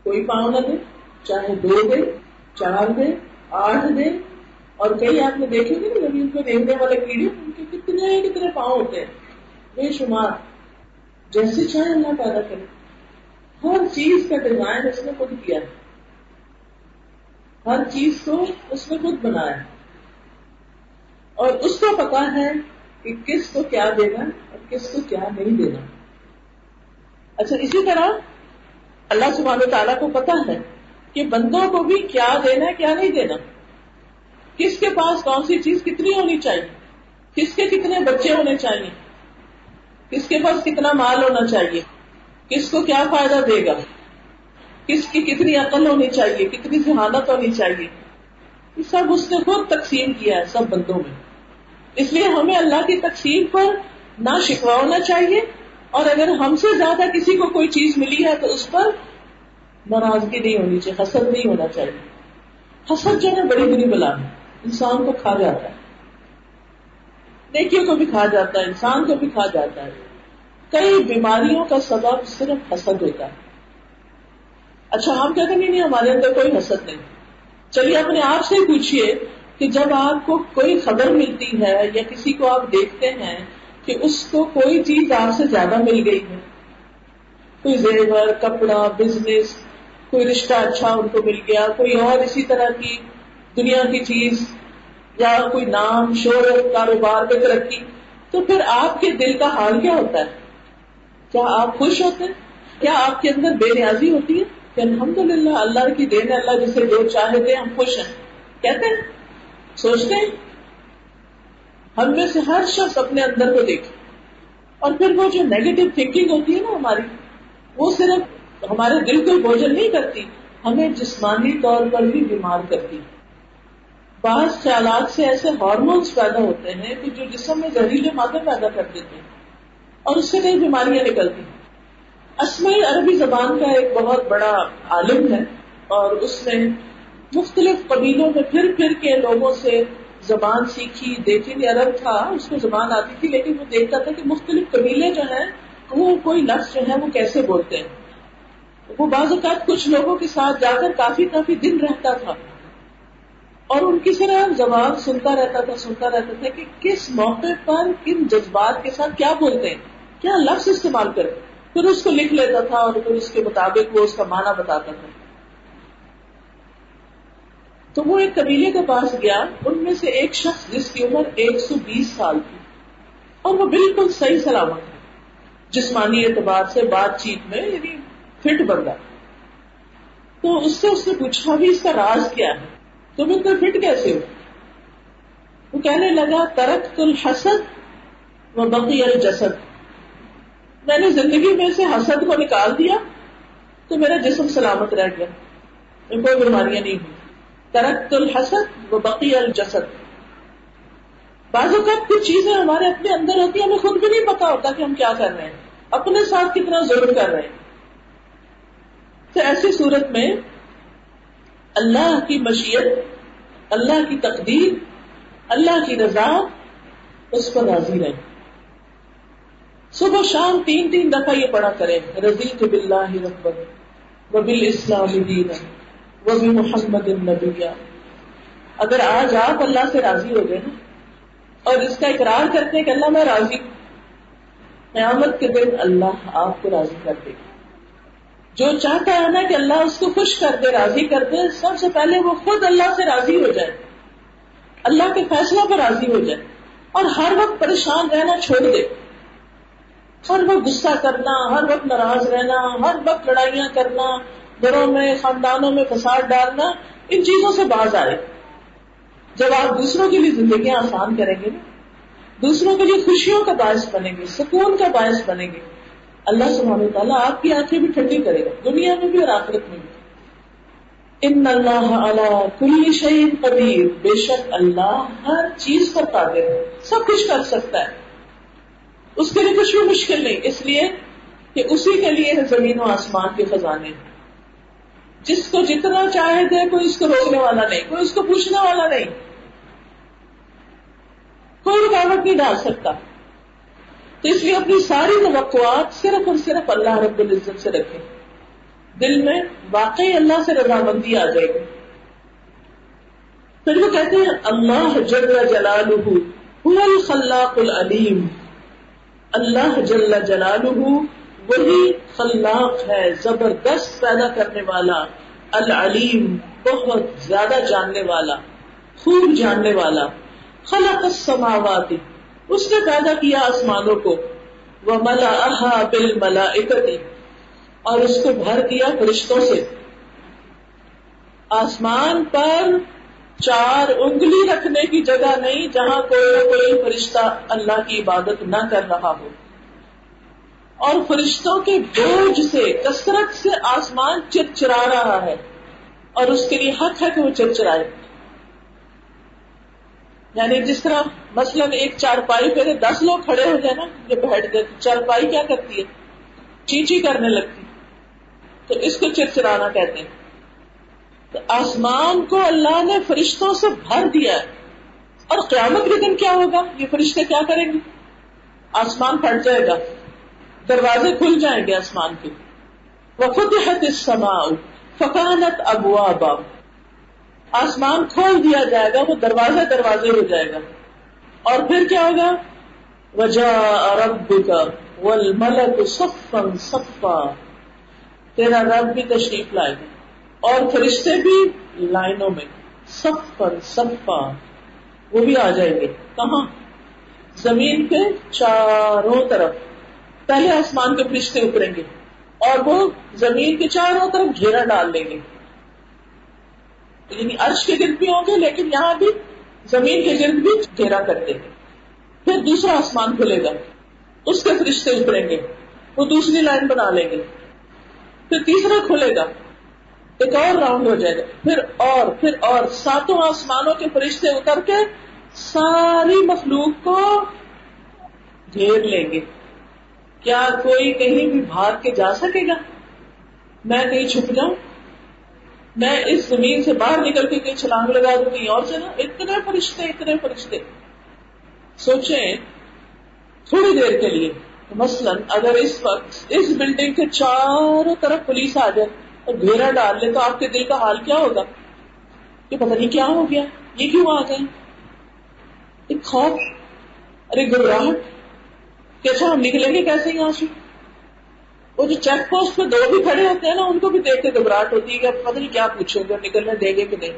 کوئی پاؤں نہ دے، چاہے دو دے، چار دے، آٹھ دے، اور کئی آپ نے دیکھے گے نا زمین کو دیکھنے والے کیڑے، ان کے کتنے کتنے پاؤں ہوتے ہیں؟ بے شمار، جیسے چاہے اللہ پیدا کرے۔ ہر چیز کا ڈیزائن اس نے خود کیا ہے۔ ہر چیز کو اس نے خود بنایا اور اس کو پتا ہے کہ کس کو کیا دینا اور کس کو کیا نہیں دینا۔ اچھا اسی طرح اللہ سبحانہ تعالیٰ کو پتا ہے کہ بندوں کو بھی کیا دینا ہے، کیا نہیں دینا۔ کس کے پاس کون سی چیز کتنی ہونی چاہیے؟ کس کے کتنے بچے ہونے چاہیے؟ کس کے پاس کتنا مال ہونا چاہیے؟ کس کو کیا فائدہ دے گا؟ کس کی کتنی عقل ہونی چاہیے؟ کتنی ذہانت ہونی چاہیے؟ یہ سب اس نے خود تقسیم کیا ہے سب بندوں میں۔ اس لیے ہمیں اللہ کی تقسیم پر نہ شکوا ہونا چاہیے اور اگر ہم سے زیادہ کسی کو کوئی چیز ملی ہے تو اس پر ناراضگی نہیں ہونی چاہیے، حسد نہیں ہونا چاہیے۔ حسد جو ہے بڑی بری بلا ہے۔ انسان کو کھا جاتا ہے۔ نیکیوں کو بھی کھا جاتا ہے، انسان کو بھی کھا جاتا ہے۔ کئی بیماریوں کا سبب صرف حسد ہوتا ہے۔ اچھا ہم کہتے ہیں، نہیں ہمارے اندر کوئی حسد نہیں۔ چلیے، اپنے آپ سے پوچھیے کہ جب آپ کو کوئی خبر ملتی ہے یا کسی کو آپ دیکھتے ہیں کہ اس کو کوئی چیز آپ سے زیادہ مل گئی ہے، کوئی زیور، کپڑا بزنس کوئی رشتہ اچھا ان کو مل گیا، کوئی اور اسی طرح کی دنیا کی چیز یا کوئی نام، شہرت، کاروبار میں ترقی، تو پھر آپ کے دل کا حال کیا ہوتا ہے؟ کیا آپ خوش ہوتے ہیں؟ کیا آپ کے اندر بے نیازی ہوتی ہے؟ کہ الحمد للہ اللہ کی دین ہے، اللہ جسے جو چاہے دے، ہم خوش ہیں۔ کہتے ہیں؟ سوچتے ہیں؟ ہم میں سے ہر شخص اپنے اندر کو دیکھے۔ اور پھر وہ جو نیگیٹو تھنکنگ ہوتی ہے نا ہماری، وہ صرف ہمارے دل کو بوجھل نہیں کرتی، ہمیں جسمانی طور پر بھی بیمار کرتی بعض خیالات سے ایسے ہارمونس پیدا ہوتے ہیں کہ جو جسم میں زہریلے مادے پیدا کر دیتے ہیں۔ اور اس سے کئی بیماریاں نکلتی ہیں۔ اسمعی عربی زبان کا ایک بہت بڑا عالم ہے اور اس نے مختلف قبیلوں میں پھر پھر کے لوگوں سے زبان سیکھی، دیکھی عرب تھا، اس کو زبان آتی تھی، لیکن وہ دیکھتا تھا کہ مختلف قبیلے جو ہیں، وہ کوئی لفظ جو ہے، وہ کیسے بولتے ہیں۔ وہ بعض اوقات کچھ لوگوں کے ساتھ جا کر کافی کافی دن رہتا تھا۔ اور ان کی صرف زبان سنتا رہتا تھا، سنتا رہتا تھا کہ کس موقع پر، کن جذبات کے ساتھ کیا بولتے ہیں۔ کیا لفظ استعمال کرتے پھر اس کو لکھ لیتا تھا اور پھر اس کے مطابق وہ اس کا معنی بتاتا تھا۔ تو وہ ایک قبیلے کے پاس گیا، ان میں سے ایک شخص جس کی عمر ایک سو بیس سال تھی، اور وہ بالکل صحیح سلامت ہے جسمانی اعتبار سے بات چیت میں یعنی فٹ بندہ۔ تو اس سے اس نے پوچھا بھی اس کا راز کیا ہے؟ تم اتنا فٹ کیسے ہو؟ وہ کہنے لگا ترک الحسد و بقی الجسد۔ میں نے زندگی میں سے حسد کو نکال دیا تو میرا جسم سلامت رہ گیا۔ کوئی بیماریاں نہیں ہوئی۔ ترک الحسد و بقی الجسد۔ بعض اوقات کچھ چیزیں ہمارے اپنے اندر ہوتی ہیں، ہمیں خود بھی نہیں پتا ہوتا کہ ہم کیا کر رہے ہیں۔ اپنے ساتھ کتنا ظلم کر رہے ہیں۔ تو ایسی صورت میں اللہ کی مشیت، اللہ کی تقدیر، اللہ کی رضا، اس پر راضی رہے صبح شام تین تین دفعہ یہ پڑھا کرے رضی تو بلّہ رقبت و بال اسلام دین وہ بھی محمد النبی۔ اگر آج آپ اللہ سے راضی ہو گئے نا، اور اس کا اقرار کرتے ہیں کہ اللہ میں راضی ہوں، قیامت کے دن اللہ آپ کو راضی کر دے گا۔ جو چاہتا ہے نا کہ اللہ اس کو خوش کر دے، راضی کر دے، سب سے پہلے وہ خود اللہ سے راضی ہو جائے۔ اللہ کے فیصلوں پر راضی ہو جائے۔ اور ہر وقت پریشان رہنا چھوڑ دے۔ ہر وقت غصہ کرنا، ہر وقت ناراض رہنا، ہر وقت لڑائیاں کرنا، گھروں میں، خاندانوں میں فساد ڈالنا، ان چیزوں سے باز آئے۔ جب آپ دوسروں کے لیے زندگیاں آسان کریں گے دوسروں کے لیے خوشیوں کا باعث بنیں گے، سکون کا باعث بنیں گے۔ اللہ سبحانہ تعالیٰ آپ کی آنکھیں بھی ٹھنڈی کرے گا، دنیا میں بھی اور آخرت میں بھی۔ ان اللہ اللہ کل شعین قبیر بے شک اللہ ہر چیز پر قادر ہے، سب کچھ کر سکتا ہے۔ اس کے لیے کچھ بھی مشکل نہیں، اس لیے کہ اسی کے لیے زمین و آسمان کے خزانے۔ جس کو جتنا چاہے دے، کوئی اس کو روکنے والا نہیں، کوئی اس کو پوچھنے والا نہیں۔ کوئی رکاوٹ نہیں ڈال سکتا۔ تو اس لیے اپنی ساری توقعات صرف اور صرف اللہ رب العزت سے رکھیں۔ دل میں واقعی اللہ سے رضامندی آ جائے گی۔ پھر وہ کہتے ہیں، اللہ جل جلال الخلاق العلیم۔ اللہ جل جلال وہی خلاق ہے، زبردست پیدا کرنے والا، العلیم، بہت زیادہ جاننے والا، خوب جاننے والا۔ خلق السماوات، اس نے پیدا کیا آسمانوں کو۔ وہ ملا بل ملا اور اس کو بھر دیا فرشتوں سے۔ آسمان پر چار انگلی رکھنے کی جگہ نہیں جہاں کوئی نہ کوئی فرشتہ اللہ کی عبادت نہ کر رہا ہو۔ اور فرشتوں کے بوجھ سے کثرت سے آسمان چرچرا رہا ہے اور اس کے لیے حق ہے کہ وہ چرچرائے۔ یعنی جس طرح مثلاً ایک چارپائی پہ دس لوگ کھڑے ہو جائے نا، جو بیٹھ گئے چارپائی کیا کرتی ہے؟ چیچی کرنے لگتی۔ تو اس کو چرچرانا کہتے ہیں۔ تو آسمان کو اللہ نے فرشتوں سے بھر دیا ہے۔ اور قیامت کے دن کیا ہوگا؟ یہ فرشتے کیا کریں گے؟ آسمان پھٹ جائے گا۔ دروازے کھل جائیں گے آسمان کے۔ وہ خود سما فکانت ابوا باب آسمان کھول دیا جائے گا، وہ دروازے دروازے ہو جائے گا۔ اور پھر کیا ہوگا؟ وجہ رب کا ول ملک صفا۔ تیرا رب بھی تشریف لائے گا۔ اور فرشتے بھی لائنوں میں سب سفن صفا وہ بھی آ جائیں گے۔ کہاں؟ زمین کے چاروں طرف۔ پہلے آسمان کے فرشتے اتریں گے اور وہ زمین کے چاروں طرف گھیرا ڈال لیں گے۔ یعنی عرش کے گرد بھی ہوں گے، لیکن یہاں بھی زمین کے گرد بھی گھیرا کرتے ہیں۔ پھر دوسرا آسمان کھلے گا۔ اس کے فرشتے اتریں گے۔ وہ دوسری لائن بنا لیں گے۔ پھر تیسرا کھلے گا۔ ایک اور راؤنڈ ہو جائے گا۔ پھر اور پھر اور۔ ساتوں آسمانوں کے فرشتے اتر کے ساری مخلوق کو گھیر لیں گے۔ کیا کوئی کہیں بھی بھاگ کے جا سکے گا؟ میں کہیں چھپ جاؤں؟ میں اس زمین سے باہر نکل کے کہیں چھلانگ لگا دوں کہیں اور چلا اتنے فرشتے اتنے فرشتے۔ سوچیں تھوڑی دیر کے لیے۔ مثلاً اگر اس وقت، اس بلڈنگ کے چاروں طرف پولیس آ جائے۔ اور گھیرا ڈال لے تو آپ کے دل کا حال کیا ہوگا؟ کہ پتہ نہیں کیا ہو گیا۔ یہ کیوں آ گئے؟ ایک خوف۔ ارے گھبراہٹ کیسا ہم نکلیں گے؟ کیسے یہاں سے؟ وہ جو چیک پوسٹ پہ دو بھی کھڑے ہوتے ہیں نا، ان کو بھی دیکھ کے گھبراہٹ ہوتی ہے کہ پتہ نہیں کیا پوچھیں گے، نکلنے دیں گے کہ نہیں۔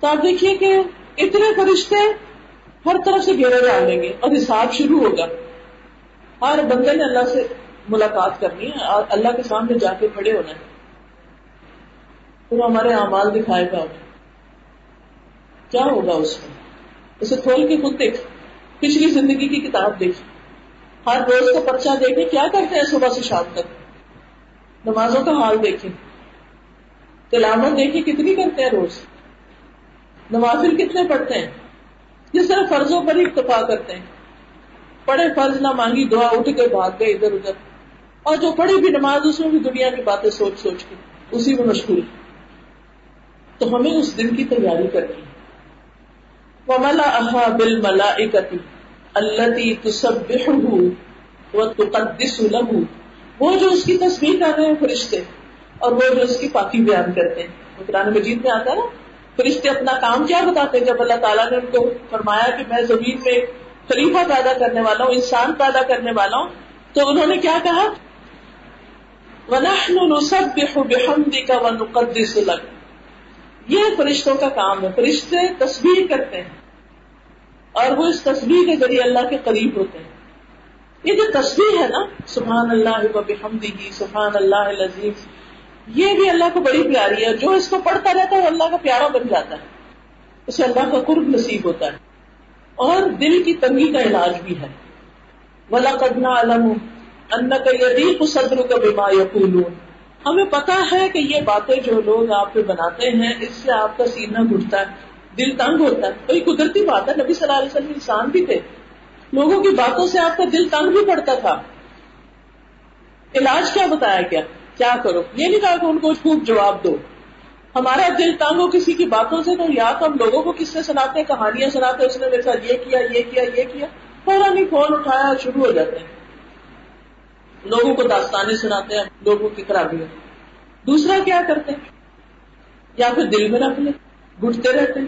تو آپ دیکھیے کہ اتنے فرشتے ہر طرف سے گھیرے ڈال لیں گے۔ اور حساب شروع ہوگا۔ ہر بندے نے اللہ سے ملاقات کرنی ہے اور اللہ کے سامنے جا کے کھڑے ہونا ہے۔ پھر ہمارے اعمال دکھائے گا۔ انہیں کیا ہوگا اس میں؟ اسے کھول کے خود دیکھ۔ پچھلی زندگی کی کتاب دیکھ۔ ہر روز کا پرچہ دیکھیں۔ کیا کرتے ہیں صبح سے شام تک؟ نمازوں کا حال دیکھیں۔ تلاوت دیکھیں۔ کتنی کرتے ہیں روز؟ نوافل کتنے پڑھتے ہیں؟ جس طرح فرضوں پر ہی اتفاق کرتے ہیں۔ پڑھے فرض، نہ مانگی، دعا، اٹھ کے بھاگ گئے، ادھر ادھر۔ اور جو پڑھی بھی نماز، اس میں بھی دنیا کی باتیں سوچ سوچ کے، اسی میں مشغول تو ہمیں اس دن کی تیاری کرنی ہے۔ وملا احا بل ملا التی تصبحه وتقدس وہ جو اس کی تصویر کر رہے ہیں فرشتے، اور وہ جو اس کی پاکی بیان کرتے ہیں۔ قرآن مجید میں آتا ہے نا، فرشتے اپنا کام کیا بتاتے ہیں؟ جب اللہ تعالیٰ نے ان کو فرمایا کہ میں زمین میں خلیفہ پیدا کرنے والا ہوں، انسان پیدا کرنے والا ہوں، تو انہوں نے کیا کہا؟ وَنَحْنُ نُسَبِّحُ بِحَمْدِكَ وَنُقَدِّسُ لَكَ. یہ فرشتوں کا کام ہے، فرشتے تصویر کرتے ہیں اور وہ اس تصویر کے ذریعے اللہ کے قریب ہوتے ہیں۔ یہ جو تصویر ہے نا، سبحان اللہ و بحمدہ، سبحان اللہ العظیم، یہ بھی اللہ کو بڑی پیاری ہے۔ جو اس کو پڑھتا رہتا ہے، وہ اللہ کا پیارا بن جاتا ہے۔ اسے اللہ کا قرب نصیب ہوتا ہے۔ اور دل کی تنگی کا علاج بھی ہے۔ ولا قدنا علم ان کا یدیق صدر کا بیما یقول ہمیں پتا ہے کہ یہ باتیں جو لوگ آپ پہ بناتے ہیں، اس سے آپ کا سینہ گھٹتا ہے، دل تنگ ہوتا ہے۔ کوئی قدرتی بات ہے، نبی صلی اللہ علیہ وسلم انسان بھی تھے۔ لوگوں کی باتوں سے آپ کا دل تنگ بھی پڑتا تھا۔ علاج کیا بتایا گیا؟ کیا کرو؟ یہ نہیں کہا کہ ان کو خوب جواب دو۔ ہمارا دل تنگ ہو کسی کی باتوں سے تو یا تو ہم لوگوں کو کس سے سناتے ہیں؟ کہانیاں سناتے ہیں، اس نے میرے ساتھ یہ کیا یہ کیا یہ کیا۔ فوراً ہی فون اٹھایا شروع ہو جاتے ہیں۔ لوگوں کو داستانے سناتے ہیں، لوگوں کی خرابیاں۔ دوسرا کیا کرتے ہیں؟ یا پھر دل میں رکھ لیں گٹتے رہتے ہیں،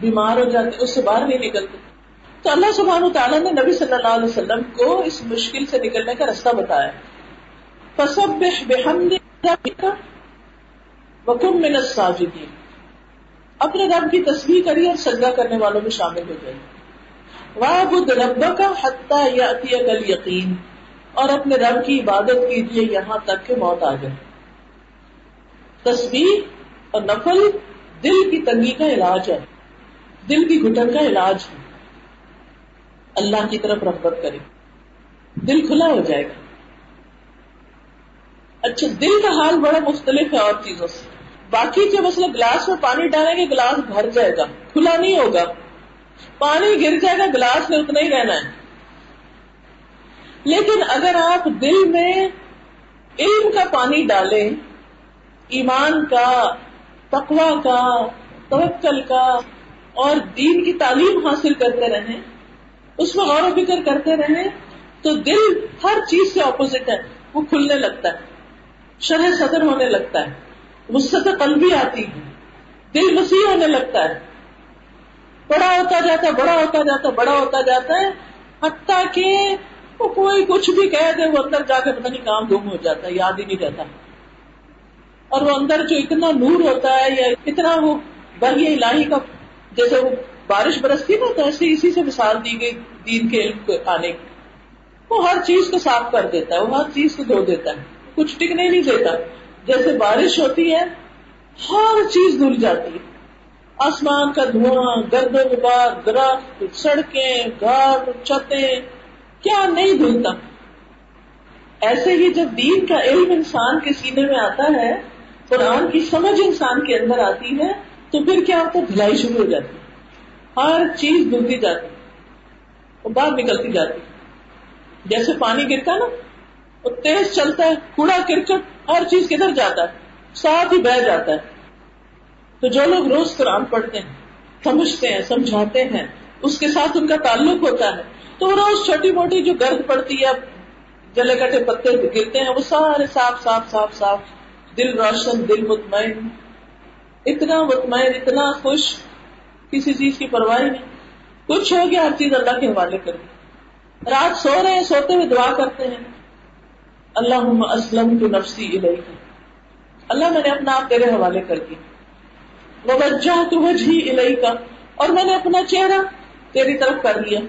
بیمار ہو جاتے اس سے باہر نہیں نکلتے۔ تو اللہ سبحان تعالیٰ نے نبی صلی اللہ علیہ وسلم کو اس مشکل سے نکلنے کا رستہ بتایا۔ فسب وکم من الساجدین اپنے رب کی تصویر کری اور سجدہ کرنے والوں میں شامل ہو جائے۔ وعبد ربک حتی یاتیک الیقین اور اپنے رب کی عبادت کیجیے یہاں تک کہ موت آ جائے۔ تصویر اور نفل دل کی تنگی کا علاج ہے۔ دل کی گٹن کا علاج ہے۔ اللہ کی طرف رغبت کرے۔ دل کھلا ہو جائے گا۔ اچھا دل کا حال بڑا مختلف ہے اور چیزوں سے۔ باقی جو مسئلہ گلاس میں پانی ڈالیں گے، گلاس بھر جائے گا، کھلا نہیں ہوگا۔ پانی گر جائے گا، گلاس میں اتنا ہی رہنا ہے۔ لیکن اگر آپ دل میں علم کا پانی ڈالیں، ایمان کا تقوا کا، توکل کا، اور دین کی تعلیم حاصل کرتے رہیں، اس میں غور و فکر کرتے رہیں، تو دل ہر چیز سے اپوزٹ ہے، وہ کھلنے لگتا ہے، شرح صدر ہونے لگتا ہے وسط قلبی آتی ہے، دل وسیع ہونے لگتا ہے، بڑا ہوتا جاتا ہے، بڑا ہوتا جاتا ہے، بڑا ہوتا جاتا ہے، حتیٰ کہ وہ کوئی کچھ بھی کہہ دے، وہ اندر جا کے پتہ نہیں کام گم ہو جاتا ہے یاد ہی نہیں رہتا۔ اور وہ اندر جو اتنا نور ہوتا ہے، یا اتنا وہ بری الہی کا، جیسے وہ بارش برستی نا، تو ایسے اسی سے مثال دی گئی دین کے علم کو آنے کی۔ وہ ہر چیز کو صاف کر دیتا ہے، وہ ہر چیز کو دھو دیتا ہے۔ کچھ ٹکنے نہیں دیتا۔ جیسے بارش ہوتی ہے، ہر چیز دھل جاتی ہے۔ آسمان کا دھواں گرد و غبار درخت، سڑکیں، گھر، چھتیں کیا نہیں دھلتا ایسے ہی جب دین کا علم انسان کے سینے میں آتا ہے، قرآن کی سمجھ انسان کے اندر آتی ہے، تو پھر کیا ہوتا ہے؟ دھلائی شروع ہو جاتی ہر چیز دھلتی جاتی اور باہر نکلتی جاتی جیسے پانی گرتا ہے نا وہ تیز چلتا ہے، کوڑا کرکٹ ہر چیز کدھر جاتا ہے، ساتھ ہی بہ جاتا ہے۔ تو جو لوگ روز قرآن پڑھتے ہیں، سمجھتے ہیں، سمجھاتے ہیں، اس کے ساتھ ان کا تعلق ہوتا ہے۔ تو روز چھوٹی موٹی جو گرد پڑتی ہے، جلے کٹے پتے گرتے ہیں، وہ سارے صاف صاف صاف صاف، دل روشن، دل مطمئن۔ اتنا مطمئن، اتنا خوش، کسی چیز کی پرواہ نہیں۔ کچھ ہو گیا، ہر چیز اللہ کے حوالے کر دی۔ رات سو رہے ہیں، سوتے ہوئے دعا کرتے ہیں۔ اللہ اسلم تو نفسی الہی اللہ میں نے اپنا آپ تیرے حوالے کر دی۔ وجہ تو وجہ الہی کا اور میں نے اپنا چہرہ تیری طرف کر لیا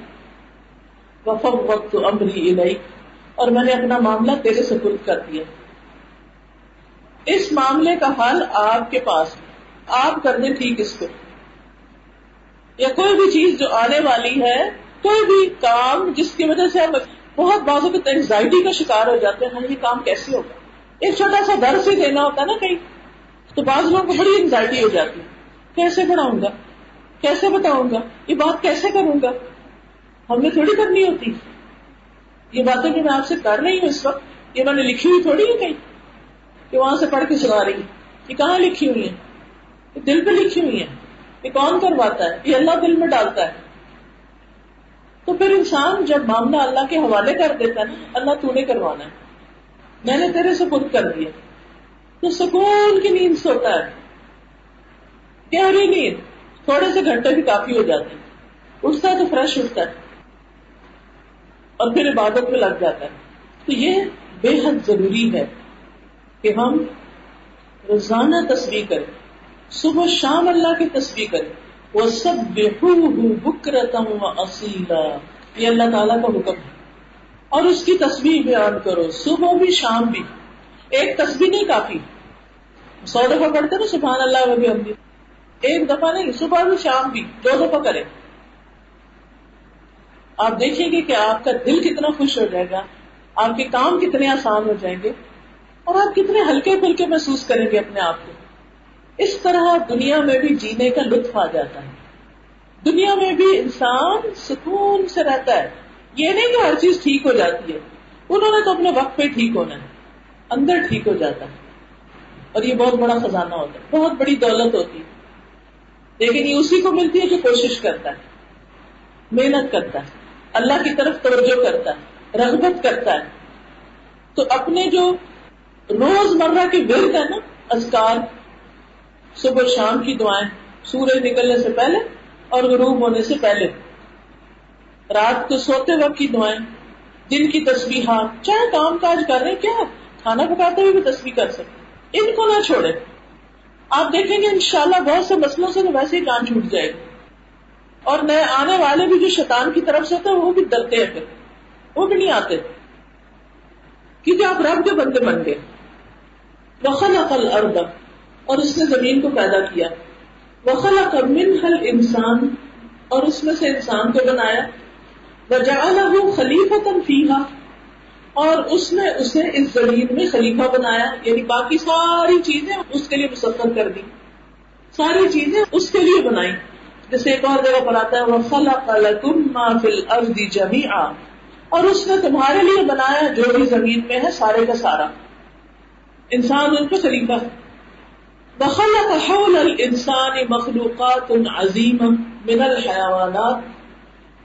وقت امری الہی اور میں نے اپنا معاملہ تیرے سپرد کر دیا۔ اس معاملے کا حل آپ کے پاس آپ کر دیں ٹھیک اس کو؟ یا کوئی بھی چیز جو آنے والی ہے، کوئی بھی کام جس کی وجہ سے ہم بہت بازو کے اینگزائٹی کا شکار ہو جاتے ہیں، یہ کام کیسے ہوگا؟ ایک چھوٹا سا در سے دینا ہوتا ہے نا کہیں، تو بعض لوگوں کو بڑی انگزائٹی ہو جاتی ہے۔ کیسے بڑھاؤں گا؟ کیسے بتاؤں گا؟ یہ بات کیسے کروں گا؟ ہم نے تھوڑی کرنی ہوتی۔ یہ باتیں جو میں آپ سے کر رہی ہوں اس وقت، یہ میں نے لکھی ہوئی تھوڑی ہے کہیں، کہ وہاں سے پڑھ کے سنا رہی یہ کہاں لکھی ہوئی ہے یہ دل پہ لکھی ہوئی ہے یہ کون کرواتا ہے؟ یہ اللہ دل میں ڈالتا ہے۔ تو پھر انسان جب معاملہ اللہ کے حوالے کر دیتا ہے نا، اللہ تو نے کروانا ہے۔ میں نے تیرے سے خود کر دیا۔ تو سکون کی نیند سوتا ہے۔ گہری نیند، تھوڑے سے گھنٹے بھی کافی ہو جاتے ہیں۔ اٹھتا ہے تو فریش اٹھتا ہے۔ اور پھر عبادت میں لگ جاتا ہے۔ تو یہ بے حد ضروری ہے کہ ہم روزانہ تصویر کریں۔ صبح شام اللہ کی تصویر کریں۔ وہ سب بے بکرتا اصیلا یہ اللہ تعالیٰ کا حکم ہے۔ اور اس کی تصویر بیان کرو۔ صبح بھی، شام بھی۔ ایک تصویر نہیں، کافی۔ سو دفعہ پڑھتے نا، سبحان اللہ بھی بھی۔ ایک دفعہ نہیں، صبح بھی، شام بھی۔ دو دفعہ کریں۔ آپ دیکھیں گے کہ آپ کا دل کتنا خوش ہو جائے گا، آپ کے کام کتنے آسان ہو جائیں گے اور آپ کتنے ہلکے پھلکے محسوس کریں گے اپنے آپ کو۔ اس طرح دنیا میں بھی جینے کا لطف آ جاتا ہے۔ دنیا میں بھی انسان سکون سے رہتا ہے۔ یہ نہیں کہ ہر چیز ٹھیک ہو جاتی ہے۔ انہوں نے تو اپنے وقت پہ ٹھیک ہونا ہے۔ اندر ٹھیک ہو جاتا ہے۔ اور یہ بہت بڑا خزانہ ہوتا ہے۔ بہت بڑی دولت ہوتی ہے۔ لیکن یہ اسی کو ملتی ہے جو کوشش کرتا ہے۔ محنت کرتا ہے۔ اللہ کی طرف توجہ کرتا ہے، رغبت کرتا ہے۔ تو اپنے جو روز مرہ کے ورد ہے نا ازکار صبح شام کی دعائیں، سورج نکلنے سے پہلے اور غروب ہونے سے پہلے، رات کو سوتے وقت کی دعائیں، دن کی تصویرات چاہے کام کاج کر رہے کیا کھانا پکاتے ہوئے بھی تصویر کر سکتے ان کو نہ چھوڑے آپ دیکھیں گے انشاءاللہ بہت سے مسئلوں سے تو ویسے ہی کام چھوٹ جائے گا۔ اور نئے آنے والے بھی جو شیطان کی طرف سے ہوتے ہیں، وہ بھی ڈرتے ہیں پھر۔ وہ بھی نہیں آتے۔ کیونکہ آپ رب کے بندے بن گئے۔ وخل عقل ارد اور اس نے زمین کو پیدا کیا۔ وخل من حل انسان اور اس میں سے انسان کو بنایا۔ وجعلہ خلیفہ تنفیحا اور اس نے اسے اس زمین میں خلیفہ بنایا۔ یعنی باقی ساری چیزیں اس کے لیے مسفر کر دی۔ ساری چیزیں اس کے لیے بنائی۔ جیسے ایک اور جگہ پر آتا ہے وہ فلا جمی اور اس نے تمہارے لیے بنایا جو بھی زمین میں ہے، سارے کا سارا۔ انسان ان کو خلیفہ بخلق حول الانسان مخلوقات عظیم من الحیوانات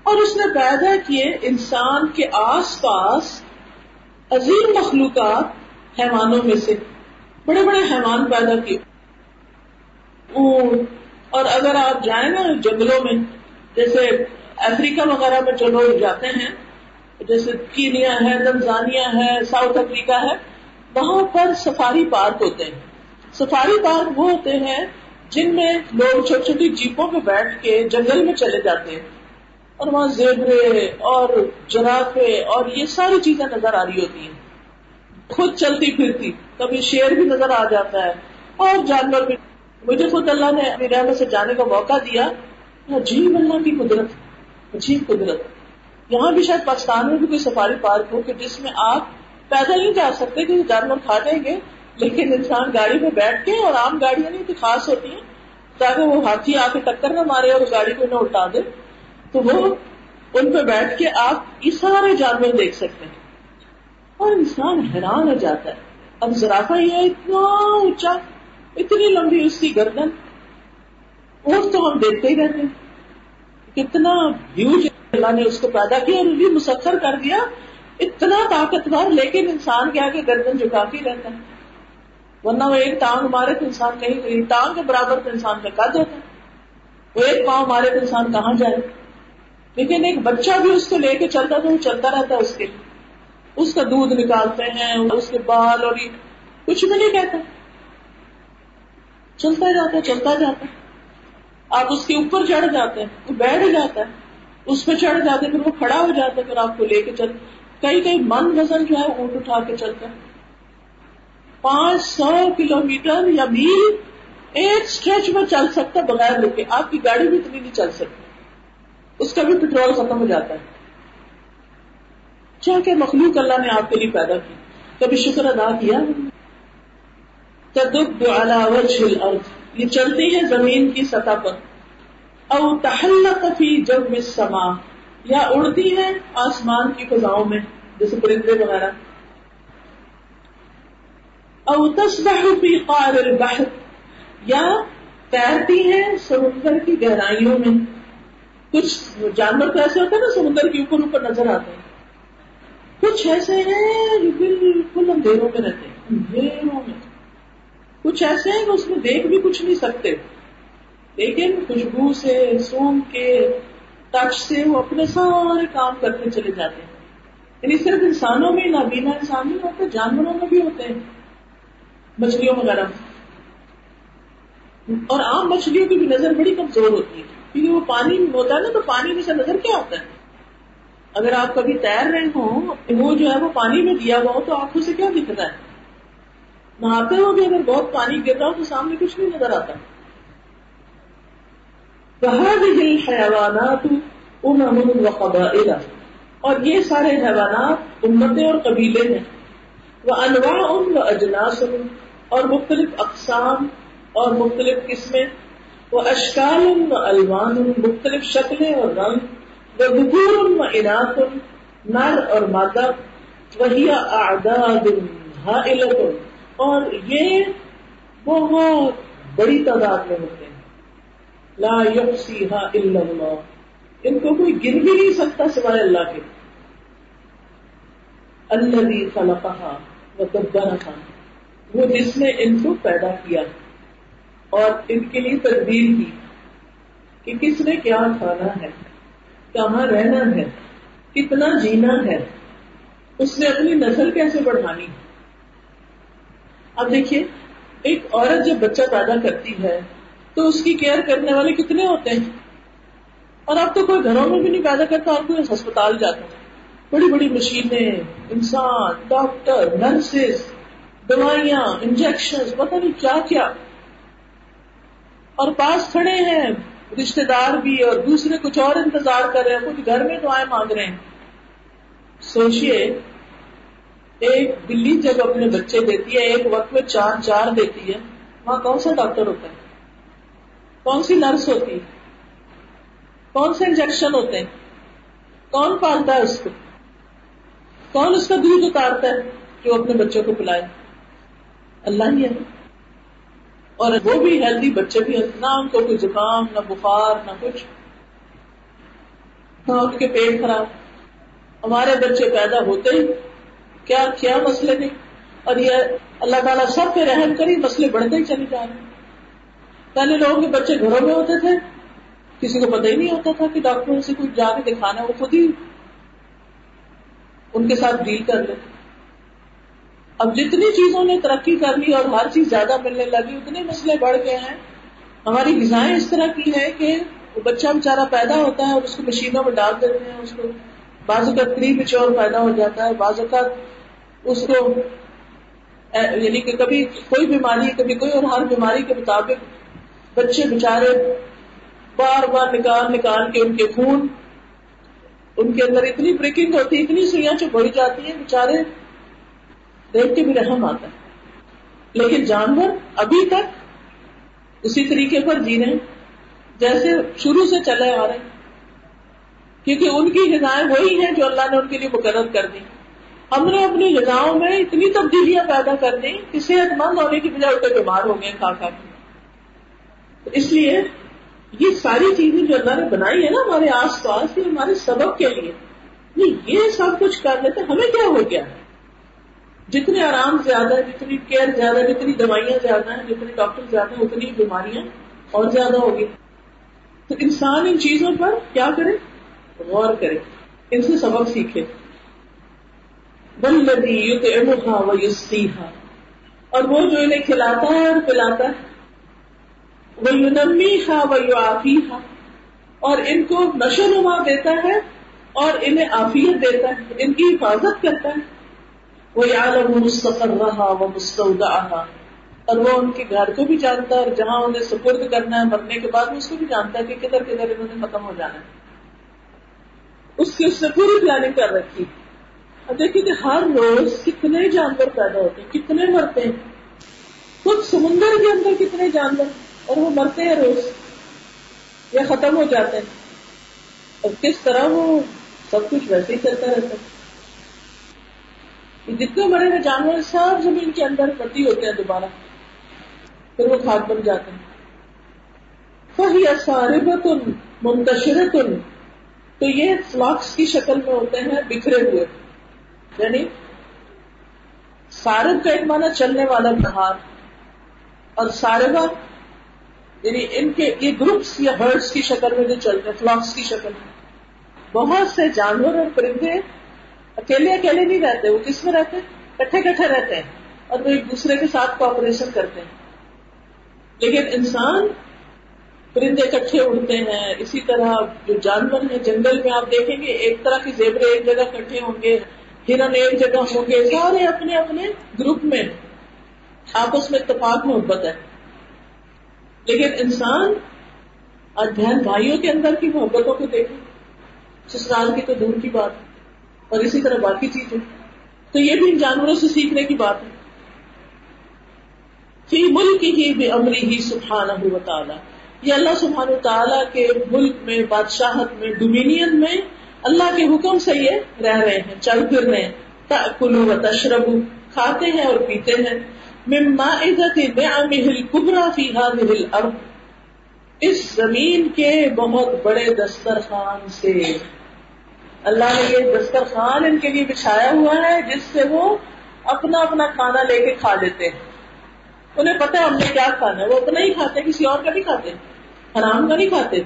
اور اس نے پیدا کیے انسان کے آس پاس عظیم مخلوقات حیوانوں میں سے۔ بڑے بڑے حیوان پیدا کیے۔ اونٹ اور اگر آپ جائیں نا جنگلوں میں، جیسے افریقہ وغیرہ میں جو لوگ جاتے ہیں، جیسے کینیا ہے، تنزانیہ ہے، ساؤتھ افریقہ ہے، وہاں پر سفاری پارک ہوتے ہیں۔ سفاری پارک وہ ہوتے ہیں جن میں لوگ چھوٹی چھوٹی جیپوں پہ بیٹھ کے جنگل میں چلے جاتے ہیں۔ اور وہاں زیبرے اور جرافے اور یہ ساری چیزیں نظر آ رہی ہوتی ہیں۔ خود چلتی پھرتی، کبھی شیر بھی نظر آ جاتا ہے اور جانور بھی۔ مجھے خود اللہ نے اپنی رحمت سے جانے کا موقع دیا۔ عجیب اللہ کی قدرت، عجیب قدرت۔ یہاں بھی شاید پاکستان میں بھی کوئی سفاری پارک ہو کہ جس میں آپ پیدل نہیں جا سکتے کہ جانور کھا دیں گے، لیکن انسان گاڑی میں بیٹھ کے اور عام گاڑیاں نہیں، تو خاص ہوتی ہیں۔ تاکہ وہ ہاتھی آ کے ٹکر نہ مارے اور گاڑی کو نہ اٹھا دے۔ تو وہ ان پہ بیٹھ کے آپ یہ سارے جانور دیکھ سکتے ہیں۔ اور انسان حیران ہو جاتا ہے۔ اب زرافہ یہ اتنا اونچا اتنی لمبی اس کی گردن اونٹ تو ہم دیکھتے ہی رہتے ہیں۔ کتنا ہیوج اللہ نے اس کو پیدا کیا اور بھی مسخر کر دیا۔ اتنا طاقتور، لیکن انسان کے آگے گردن جھکا کے رہتا ہے۔ ورنہ وہ ایک ٹانگ مارے تو انسان کہیں کہیں ٹانگ کے برابر تو انسان کا قد ہوتا ہے۔ وہ ایک پاؤں مارے تو انسان کہاں جائے؟ لیکن ایک بچہ بھی اس کو لے کے چلتا تو وہ چلتا رہتا ہے اس کے اس کا دودھ نکالتے ہیں، اس کے بال اور کچھ بھی نہیں کہتا۔ چلتا جاتا ہے، چلتا جاتا ہے۔ آپ اس کے اوپر چڑھ جاتے ہیں، وہ بیٹھ جاتا ہے۔ اس پہ چڑھ جاتے پھر وہ کھڑا ہو جاتا ہے، پھر آپ کو لے کے چل، کئی کئی من وزن جو ہے، اونٹ اٹھا کے چلتا ہے۔ پانچ سو کلو میٹر یا میل ایک اسٹریچ میں چل سکتا بغیر رکے آپ کی گاڑی بھی اتنی نہیں چل سکتی۔ اس کا بھی پیٹرول ختم ہو جاتا ہے۔ کیا مخلوق اللہ نے آپ کے لیے پیدا کی۔ کبھی شکر ادا کیا؟ تدب على وجه الارض. یہ چلتی ہے زمین کی سطح پر. او تحلق فی جب السماء. یا اڑتی ہے آسمان کی فضاؤں میں، جیسے پرندے وغیرہ. او تسبح فی قعر البحر. یا تیرتی ہے سمندر کی گہرائیوں میں. کچھ جانور تو ایسے ہوتے ہیں نا سمندر کے اوپر اوپر نظر آتے ہیں. کچھ ایسے ہیں جو بالکل اندھیروں میں رہتے ہیں، اندھیروں میں. کچھ ایسے ہیں کہ اس میں دیکھ بھی کچھ نہیں سکتے۔ لیکن خوشبو سے، سون کے ٹچ سے وہ اپنے سارے کام کرتے چلے جاتے ہیں۔ یعنی صرف انسانوں میں نابینا انسان نہیں ہوتے جانوروں میں بھی ہوتے ہیں۔ مچھلیوں وغیرہ۔ اور عام مچھلیوں کی بھی نظر بڑی کمزور ہوتی ہے، کیونکہ وہ پانی میں ہوتا ہے نا، تو پانی میں سے نظر کیا ہوتا ہے؟ اگر آپ کبھی تیر رہے ہوں، وہ جو ہے، وہ پانی میں دیا ہوا ہو، تو آنکھوں سے کیا دکھتا ہے؟ نہاتے ہو بھی اگر بہت پانی گر رہا ہو تو سامنے کچھ نہیں نظر آتا۔ حیوانات اور یہ سارے حیوانات امتیں اور قبیلے ہیں۔ وہ انواع ان و اجناس اور مختلف اقسام اور مختلف قسمیں۔ وہ اشکال ان و الوان مختلف شکلیں اور رنگ۔ وہ بکور ان و انعت نر اور مادہ۔ وہی اعداد اور یہ بہت بڑی تعداد میں ہوتے ہیں۔ لا یقصیہا الا اللہ۔ ان کو کوئی گن بھی نہیں سکتا سوائے اللہ کے۔ الذی خلقہا ودبرہا وہ جس نے ان کو پیدا کیا اور ان کے لیے تدبیر کی کہ کس نے کیا کھانا ہے، کہاں رہنا ہے، کتنا جینا ہے، اس نے اپنی نسل کیسے بڑھانی اب دیکھیے، ایک عورت جب بچہ پیدا کرتی ہے تو اس کی کیئر کرنے والے کتنے ہوتے ہیں؟ اور اب تو کوئی گھروں میں بھی نہیں پیدا کرتا اور کوئی ہسپتال جاتا ہے بڑی بڑی مشینیں، انسان، ڈاکٹر، نرسز، دوائیاں انجیکشن پتہ نہیں کیا کیا۔ اور پاس کھڑے ہیں رشتے دار بھی اور دوسرے کچھ اور انتظار کر رہے ہیں، کچھ گھر میں دعائیں مانگ رہے ہیں۔ سوچئے ایک بلی جب اپنے بچے دیتی ہے، ایک وقت میں چار چار دیتی ہے، وہاں کون سا ڈاکٹر ہوتا ہے؟ کون سی نرس ہوتی ہے؟ کون سے انجیکشن ہوتے ہیں؟ کون پالتا ہے اس کو؟ کون اس کا دودھ اتارتا ہے جو اپنے بچوں کو پلائے؟ اللہ ہی ہے۔ اور وہ بھی ہیلدی بچے بھی نہ ان کو کوئی زکام، نہ بخار، نہ کچھ۔ نہ ان کے پیٹ خراب۔ ہمارے بچے پیدا ہوتے ہی کیا کیا مسئلے نہیں اور یہ اللہ تعالیٰ سب پہ رحم کری مسئلے بڑھتے ہی چلے جا رہے پہلے لوگوں کے بچے گھروں میں ہوتے تھے۔ کسی کو پتہ ہی نہیں ہوتا تھا کہ ڈاکٹروں سے کچھ جا کے دکھانا وہ خود ہی ان کے ساتھ ڈیل کر لے اب جتنی چیزوں نے ترقی کر لی اور ہر چیز زیادہ ملنے لگی، اتنے مسئلے بڑھ گئے ہیں۔ ہماری غذائیں اس طرح کی ہے کہ وہ بچہ بےچارا پیدا ہوتا ہے اور اس کو مشینوں میں ڈال دیتے ہیں، اس کو بعض اوقات پری بچور پیدا ہو جاتا ہے، بعض اوقات اس کو یعنی کہ کبھی کوئی بیماری، کبھی کوئی اور ہر بیماری کے مطابق بچے بےچارے بار بار نکال نکال کے ان کے خون، ان کے اندر اتنی بریکنگ ہوتی ہے اتنی سوئیاں جو جاتی ہیں بےچارے دیکھ کے بھی رحم آتا ہے۔ لیکن جانور ابھی تک اسی طریقے پر جی رہے جیسے شروع سے چلے آ رہے کیونکہ ان کی غذائیں وہی ہیں جو اللہ نے ان کے لیے مقرر کر دی۔ ہم نے اپنی غذاؤں میں اتنی تبدیلیاں پیدا کر دی کہ صحت مند ہونے کی بجائے الٹے بیمار ہو گئے کھا کھا کے۔ اس لیے یہ ساری چیزیں جو اللہ نے بنائی ہے نا ہمارے آس پاس، یہ ہمارے سبب کے لیے۔ نہیں، یہ سب کچھ کر لیتے، ہمیں کیا ہو گیا؟ جتنے آرام زیادہ ہے جتنی کیئر زیادہ ہے جتنی دوائیاں زیادہ ہیں جتنے ڈاکٹر زیادہ ہیں، اتنی بیماریاں اور زیادہ ہوگی تو انسان ان چیزوں پر کیا کرے؟ غور کرے ان سے سبق سیکھے۔ بلدی یوت امہا و یوسیحا اور وہ جو انہیں کھلاتا ہے اور پلاتا ہے۔ وہ یونمی ہا و یو آفی اور ان کو نشو نما دیتا ہے اور انہیں آفیت دیتا ہے، ان کی حفاظت کرتا ہے۔ وہ یاد مستقر رہا وہ مستعودہ اور وہ ان کے گھر کو بھی جانتا ہے اور جہاں انہیں سپرد کرنا ہے، مرنے کے بعد اس کو بھی جانتا ہے کہ کدھر کدھر انہوں نے ختم ہو جانا ہے۔ اس کی اس نے پوری پلاننگ کر رکھی۔ اور دیکھیے کہ ہر روز کتنے جانور پیدا ہوتے ہیں، کتنے مرتے ہیں۔ خود سمندر کے اندر کتنے جانور، اور وہ مرتے ہیں روز، یا ختم ہو جاتے ہیں۔ اور کس طرح وہ سب کچھ ویسے ہی چلتا رہتا ہے۔ جتنے بڑے ہوئے جانور سب زمین کے اندر پتی ہوتے ہیں دوبارہ، پھر وہ کھاد بن جاتے ہیں۔ فہی ساربت منتشرت تو یہ فلاکس کی شکل میں ہوتے ہیں بکھرے ہوئے۔ یعنی سارب کا ایک معنی چلنے والا بہار اور ساربا یعنی ان کے، یہ گروپس یا ہرڈس کی شکل میں جو چلتے ہیں فلاکس کی شکل میں۔ بہت سے جانور اور پرندے اکیلے اکیلے نہیں رہتے، وہ کس میں رہتے؟ کٹھے کٹھے رہتے ہیں اور وہ ایک دوسرے کے ساتھ کوپریشن کرتے ہیں۔ لیکن انسان پرندے کٹھے اڑتے ہیں، اسی طرح جو جانور ہیں، جنگل میں آپ دیکھیں گے، ایک طرح کے زیبرے ایک جگہ کٹھے ہوں گے، ہرن ایک جگہ ہوں گے، سارے اپنے اپنے گروپ میں آپس میں اتفاق، محبت ہے۔ لیکن انسان اور بہن بھائیوں کے اندر کی محبتوں کو دیکھیں، سسرال کی تو دور کی بات اور اسی طرح باقی چیزیں۔ تو یہ بھی ان جانوروں سے سیکھنے کی بات ہے۔ فی ملک ہی بے امری ہی سبحانہ و تعالی۔ یہ اللہ سبحانہ و تعالیٰ کے ملک میں، بادشاہت میں ڈومینین میں اللہ کے حکم سے یہ رہ رہے ہیں، چل پھر رہے ہیں۔ کلو و تشرب کھاتے ہیں اور پیتے ہیں۔ مما عزت فی هذه الارض۔ اس زمین کے بہت بڑے دسترخوان سے۔ اللہ نے یہ دسترخوان ان کے لیے بچھایا ہوا ہے، جس سے وہ اپنا اپنا کھانا لے کے کھا لیتے ہیں۔ انہیں پتا ہے ہم نے کیا کھانا ہے، وہ اپنا ہی کھاتے کسی اور کا نہیں کھاتے حرام کا نہیں کھاتے۔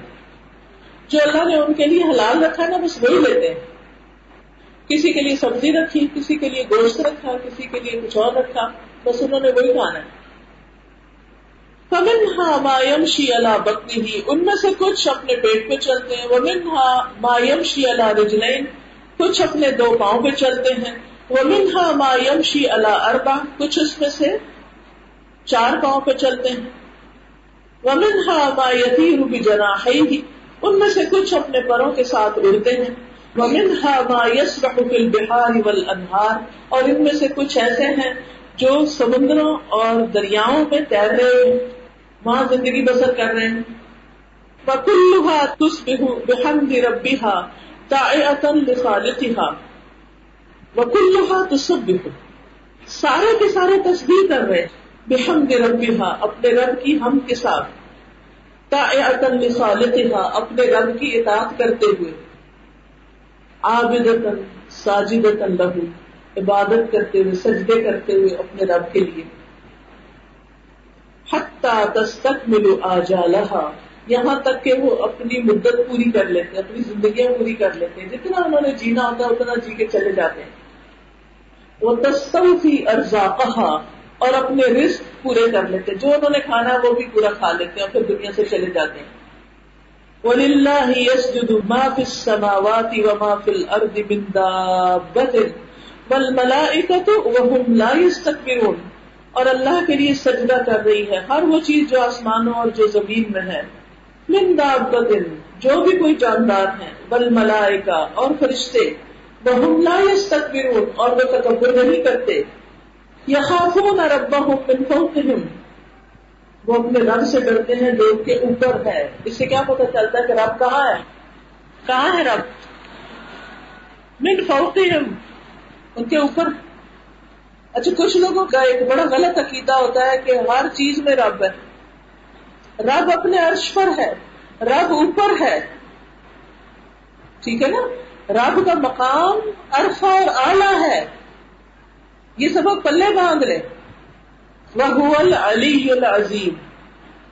جو اللہ نے ان کے لیے حلال رکھا نا، بس وہی لیتے ہیں۔ کسی کے لیے سبزی رکھی، کسی کے لیے گوشت رکھا، کسی کے لیے کچھ اور رکھا، بس انہوں نے وہی کھانا ہے۔ فمنہا ما یمشی علی بطنہ ان میں سے کچھ اپنے پیٹ پہ چلتے ہیں۔ ومنہا ما یمشی علی رجلین کچھ اپنے دو پاؤں پہ چلتے ہیں۔ ومنہا ما یمشی علی اربع کچھ اس میں سے چار پاؤں پہ چلتے ہیں۔ ومنہا ما یطیر بجناحیہ ان میں سے کچھ اپنے پروں کے ساتھ اڑتے ہیں۔ ومنہا ما یسبح فی البحار والانہار اور ان میں سے کچھ ایسے ہیں جو سمندروں اور دریاؤں میں تیر رہے ہیں، وہاں زندگی بسر کر رہے ہیں۔ وَكُلُّهَا تُسْبِحُ بِحَمْدِ رَبِّهَا تَعِعَةً لِخَالِقِهَا۔ وَكُلُّهَا تُسَبِّحُ سارے کے سارے تسبیح کر رہے ہیں۔ بحمد ربها، اپنے رب کی ہم کے ساتھ۔ تَعِعَةً لِخَالِقِهَا اپنے رب کی اطاعت کرتے ہوئے۔ عابدتاً، ساجدتاً لہو۔ عبادت کرتے ہوئے، سجدے کرتے ہوئے اپنے رب کے لیے۔ تستک ملو آ یہاں تک کہ وہ اپنی مدت پوری کر لیتے، اپنی زندگیاں پوری کر لیتے۔ ہیں جتنا انہوں نے جینا ہوتا ہے اتنا جی کے چلے جاتے۔ ہیں وہ تستوفی ارزا اور اپنے رسک پورے کر لیتے جو انہوں نے کھانا ہے وہ بھی پورا کھا لیتے ہیں پھر دنیا سے چلے جاتے ہیں۔ وَلِلَّهِ يَسْجُدُ مَا فِي السَّمَاوَاتِ وَمَا فِي الْأَرْضِ مِن دَابَّةٍ وَالْمَلَائِكَةُ وَهُمْ لَا يَسْتَكْبِرُونَ۔ اور اللہ کے لیے سجدہ کر رہی ہے۔ ہر وہ چیز جو آسمانوں اور جو زمین میں ہے۔ من دن جو بھی کوئی جاندار ہے۔ بل اور فرشتے۔ وہ لا يستكبرون اور وہ تکبر نہیں کرتے۔ يخافون ربهم من فوقهم وہ اپنے رب سے ڈرتے ہیں جو کے اوپر ہے۔ اس سے کیا پتہ چلتا ہے کہ رب کہاں ہے؟ کہاں ہے رب؟ من فوقہم۔ ان کے اوپر۔ اچھا کچھ لوگوں کا ایک بڑا غلط عقیدہ ہوتا ہے کہ ہر چیز میں رب ہے۔ رب اپنے عرش پر ہے۔ رب اوپر ہے۔ ٹھیک ہے نا؟ رب کا مقام عرفہ اور اعلیٰ ہے۔ یہ سب پلے باندھ لے وہ علی العظیم۔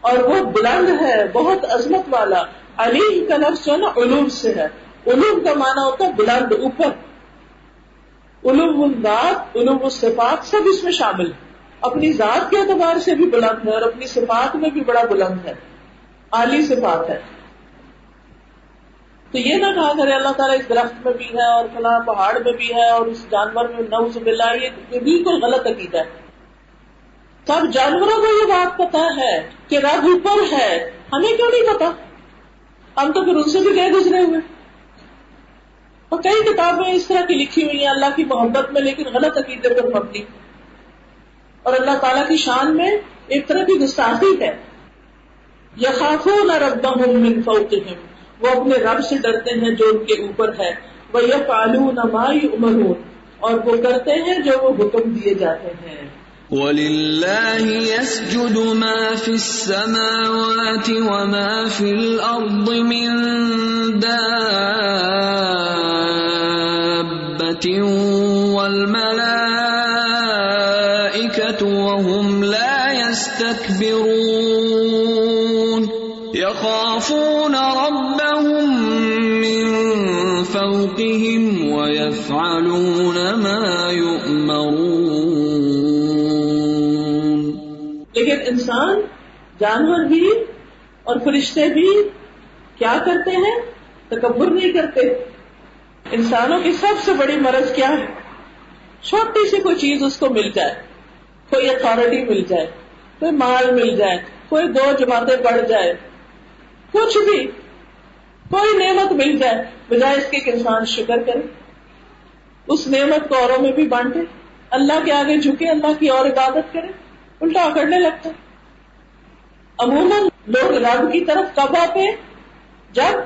اور وہ بلند ہے، بہت عظمت والا۔ علی کا لفظ جو ہے نا، علوم سے ہے۔ علوم کا معنی ہوتا ہے بلند، اوپر۔ علوم الذات، علوم الصفات سب اس میں شامل ہے اپنی ذات کے اعتبار سے بھی بلند ہے اور اپنی صفات میں بھی بڑا بلند ہے۔ عالی صفات ہے۔ تو یہ نہ کہا کرے اللہ تعالیٰ اس درخت میں بھی ہے اور فلاں پہاڑ میں بھی ہے اور اس جانور میں نوز بلا یہ بالکل غلط عقیدہ ہے۔ سب جانوروں کو یہ بات پتا ہے کہ رب اوپر ہے، ہمیں کیوں نہیں پتا ہم تو پھر ان سے بھی گئے گزرے ہوئے۔ اور کئی کتابیں اس طرح کی لکھی ہوئی ہیں، اللہ کی محبت میں، لیکن غلط عقیدے پر مبنی۔ اور اللہ تعالیٰ کی شان میں ایک طرح کی گستاخی ہے۔ یخافون ربهم من فوقهم وہ اپنے رب سے ڈرتے ہیں جو ان کے اوپر ہے۔ وہ یفعلون ما یؤمرون اور وہ کرتے ہیں جو وہ حکم دیے جاتے ہیں۔ وَلِلَّهِ يَسْجُدُ مَا فِي السَّمَاوَاتِ وَمَا فِي الْأَرْضِ مِن دَابَّةٍ وَالْمَلَائِكَةُ وَهُمْ لَا يَسْتَكْبِرُونَ۔ يَخَافُونَ انسان، جانور بھی اور فرشتے بھی کیا کرتے ہیں؟ تکبر نہیں کرتے۔ انسانوں کی سب سے بڑی مرض کیا ہے؟ چھوٹی سی کوئی چیز اس کو مل جائے، کوئی اتارٹی مل جائے، کوئی مال مل جائے، کوئی دو جماعتیں بڑھ جائے، کچھ بھی، کوئی نعمت مل جائے، بجائے اس کے کہ انسان شکر کرے۔ اس نعمت کو اوروں میں بھی بانٹے۔ اللہ کے آگے جھکے، اللہ کی اور عبادت کرے۔ الٹا اکڑنے لگتا ہے۔ عموماً لوگ رب کی طرف کب آتے ہیں؟ جب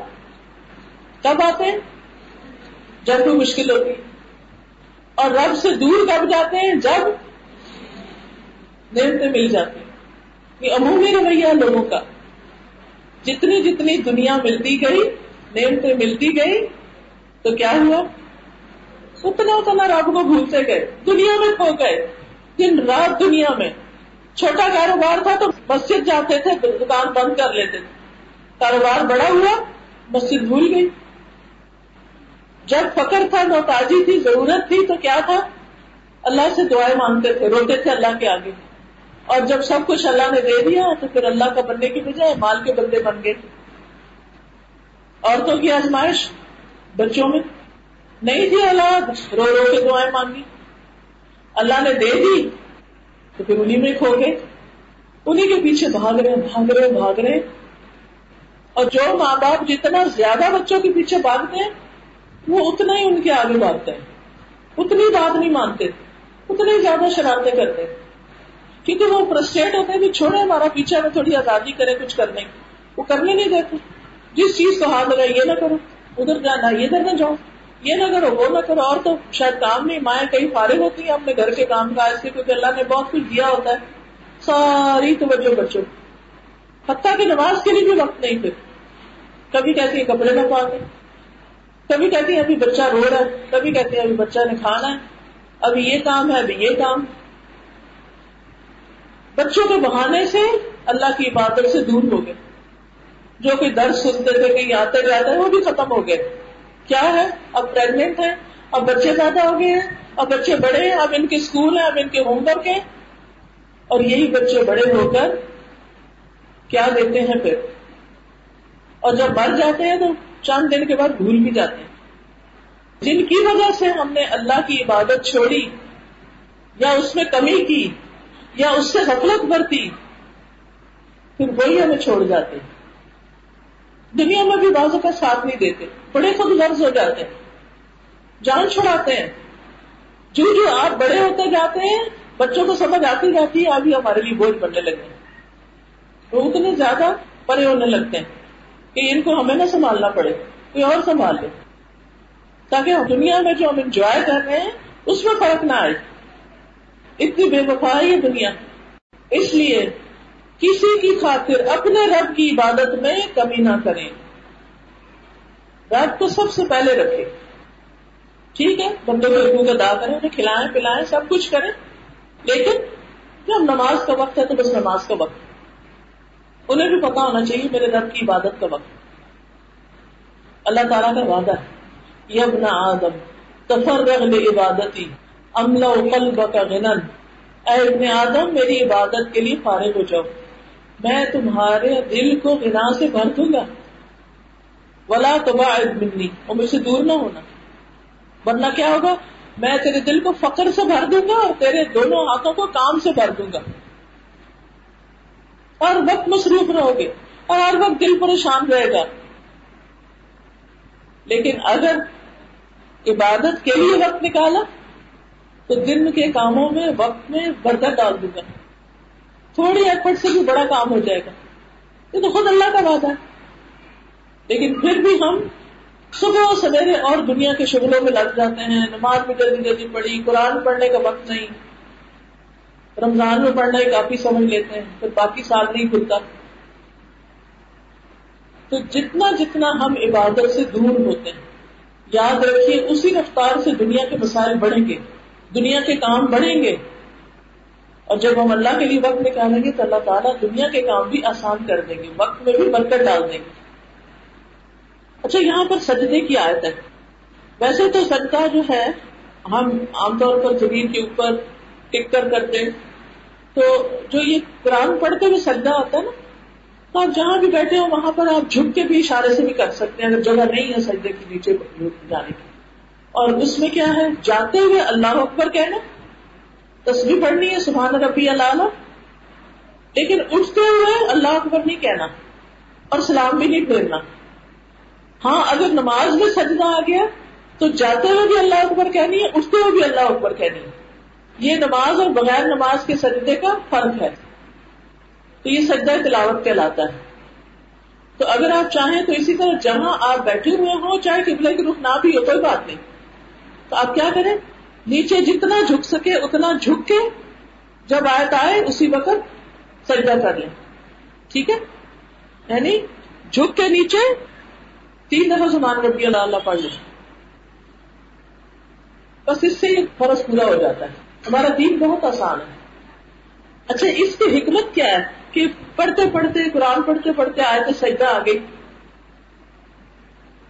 کب آتے ہیں؟ جب کوئی مشکل ہوتی اور رب سے دور کب جاتے ہیں؟ جب نعمتیں مل جاتی ہیں۔ یہ عمومی رویہ لوگوں کا۔ جتنی جتنی دنیا ملتی گئی، نعمتیں ملتی گئی، تو کیا ہوا؟ اتنا اتنا رب کو بھولتے گئے۔ دنیا میں کھو گئے۔ دن رات دنیا میں۔ چھوٹا کاروبار تھا تو مسجد جاتے تھے دکان بند کر لیتے تھے۔ کاروبار بڑا ہوا، مسجد بھول گئی۔ جب فکر تھا، محتاجی تھی، ضرورت تھی، تو کیا تھا؟ اللہ سے دعائیں مانگتے تھے، روتے تھے اللہ کے آگے۔ اور جب سب کچھ اللہ نے دے دیا، تو پھر اللہ کا بننے کی بجائے مال کے بندے بن گئے۔ عورتوں کی آزمائش بچوں میں نہیں تھی اولاد رو رو کے دعائیں مانگی۔ اللہ نے دے دی تو پھر انہیں میں کھو گئے۔ انہیں کے پیچھے بھاگ رہے بھاگ رہے بھاگ رہے۔ اور جو ماں باپ جتنا زیادہ بچوں کے پیچھے بھاگتے ہیں، وہ اتنا ہی ان کے آگے بھاگتے ہیں۔ اتنی بات نہیں مانتے، اتنے زیادہ شرارتیں کرتے کیونکہ وہ فرسٹریٹ ہوتے ہیں کہ چھوڑے ہمارا پیچھے میں تھوڑی آزادی کرے کچھ کرنے وہ کرنے نہیں دیتے۔ جس چیز کو ہاتھ لگا یہ نہ کرو۔ ادھر جانا ادھر نہ جاؤ۔ یہ نہ کرو، وہ نہ کرو، اور تو شاید کام نہیں، مائیں کہیں فارغ ہوتی ہیں اپنے گھر کے کام کاج سے کیونکہ اللہ نے بہت کچھ دیا ہوتا ہے۔ ساری توجہ بچوں حتیٰ کی نماز کے لیے بھی وقت نہیں پھر۔ کبھی کہتی ہیں کپڑے نہ پا کبھی کہتی ہیں ابھی بچہ رو رہا ہے۔ کبھی کہتے ہیں ابھی بچہ نے کھانا ہے۔ ابھی یہ کام ہے، ابھی یہ کام۔ بچوں کے بہانے سے اللہ کی عبادت سے دور ہو گئے۔ جو کہ درد سنتے تھے کہیں آتے جاتے ہیں، وہ بھی ختم ہو گئے۔ کیا ہے؟ اب پریگنٹ ہے اب بچے پیدا ہو گئے ہیں، اب بچے بڑے ہیں، اب ان کے اسکول ہیں، اب ان کے ہوم ورک ہیں۔ اور یہی بچے بڑے ہو کر کیا دیتے ہیں پھر؟ اور جب مر جاتے ہیں تو چند دن کے بعد بھول بھی جاتے ہیں۔ جن کی وجہ سے ہم نے اللہ کی عبادت چھوڑی، یا اس میں کمی کی، یا اس سے غفلت برتی، پھر وہی ہمیں چھوڑ جاتے ہیں۔ دنیا میں بھی بازو کا ساتھ نہیں دیتے، بڑے خود غرض ہو جاتے ہیں، جان چھڑاتے ہیں۔ جو جو آپ بڑے ہوتے جاتے ہیں، بچوں کو سمجھ آتی جاتی ہے ابھی ہمارے لیے بوجھ بننے لگے وہ اتنے زیادہ پرے ہونے لگتے ہیں کہ ان کو ہمیں نہ سنبھالنا پڑے، کوئی اور سنبھال لے۔ تاکہ دنیا میں جو ہم انجوائے کر رہے ہیں، اس میں فرق نہ آئے۔ اتنی بے وفائی ہے دنیا۔ اس لیے کسی کی خاطر اپنے رب کی عبادت میں کمی نہ کریں۔ رب کو سب سے پہلے رکھے ٹھیک ہے بندوں کو حقوق ادا کریں، انہیں کھلائیں، پلائیں، سب کچھ کریں۔ لیکن جب نماز کا وقت ہے تو بس نماز کا وقت۔ انہیں بھی پتا ہونا چاہیے میرے رب کی عبادت کا وقت۔ اللہ تعالیٰ کا وعدہ ہے۔ یبن آدم، تفرغ عبادتی عملہ قلب کا غنن۔ اے ابن آدم، میری عبادت کے لیے فارغ ہو جاؤ۔ میں تمہارے دل کو غنا سے بھر دوں گا۔ ولا تباعد منی، اور مجھ سے دور نہ ہونا۔ ورنہ کیا ہوگا؟ میں تیرے دل کو فقر سے بھر دوں گا اور تیرے دونوں ہاتھوں کو کام سے بھر دوں گا۔ اور وقت مصروف رہو گے اور ہر وقت دل پریشان رہے گا۔ لیکن اگر عبادت کے لیے وقت نکالا، تو دن کے کاموں میں وقت میں برکت ڈال دوں گا۔ تھوڑی ایفرٹ سے بھی بڑا کام ہو جائے گا۔ یہ تو خود اللہ کا وعدہ ہے۔ لیکن پھر بھی ہم صبح سویرے اور دنیا کے شغلوں میں لگ جاتے ہیں۔ نماز بھی جلدی جلدی پڑھی، قرآن پڑھنے کا وقت نہیں۔ رمضان میں پڑھنا ہی کافی سمجھ لیتے ہیں، پھر باقی سال نہیں کھلتا تو جتنا جتنا ہم عبادت سے دور ہوتے ہیں، یاد رکھیے، اسی رفتار سے دنیا کے مسائل بڑھیں گے۔ دنیا کے کام بڑھیں گے۔ اور جب ہم اللہ کے لیے وقت نکالیں گے تو اللہ تعالیٰ دنیا کے کام بھی آسان کر دیں گے، وقت میں بھی برکت ڈال دیں گے۔ اچھا یہاں پر سجدے کی آیت ہے۔ ویسے تو سجدہ جو ہے، ہم عام طور پر زمین کے اوپر ٹک کر کرتے ہیں۔ تو جو یہ قرآن پڑھتے ہوئے سجدہ ہوتا ہے نا، تو آپ جہاں بھی بیٹھے ہو، وہاں پر آپ جھک کے بھی اشارے سے بھی کر سکتے ہیں، اگر جگہ نہیں ہے سجدے کے نیچے جانے کی۔ اور اس میں کیا ہے؟ جاتے ہوئے اللہ اکبر کہنا تصویر پڑھنی ہے، سبحان ربی اللہ لیکن اٹھتے ہوئے اللہ اکبر نہیں کہنا اور سلام بھی نہیں پھیرنا۔ ہاں اگر نماز میں سجدہ آ گیا تو جاتے ہوئے بھی اللہ اکبر کہنی ہے، اٹھتے ہوئے بھی اللہ اکبر کہنی ہے۔ یہ نماز اور بغیر نماز کے سجدے کا فرق ہے۔ تو یہ سجدہ تلاوت کہلاتا ہے۔ تو اگر آپ چاہیں تو اسی طرح جہاں آپ بیٹھے ہوئے ہوں، چاہے قبلہ کی رخ نہ بھی ہو، کوئی بات نہیں۔ تو آپ کیا کریں؟ نیچے جتنا جھک سکے اتنا جھک کے جب آیت آئے، اسی وقت سجدہ کر لیں۔ ٹھیک ہے؟ یعنی جھک کے نیچے تین دفعہ زمان ربی اللہ اللہ پڑھ لیں۔ بس اس سے یہ فرض پورا ہو جاتا ہے۔ ہمارا دین بہت آسان ہے۔ اچھا اس کی حکمت کیا ہے کہ پڑھتے پڑھتے، قرآن پڑھتے پڑھتے آئے تو سجدہ آ گئی؟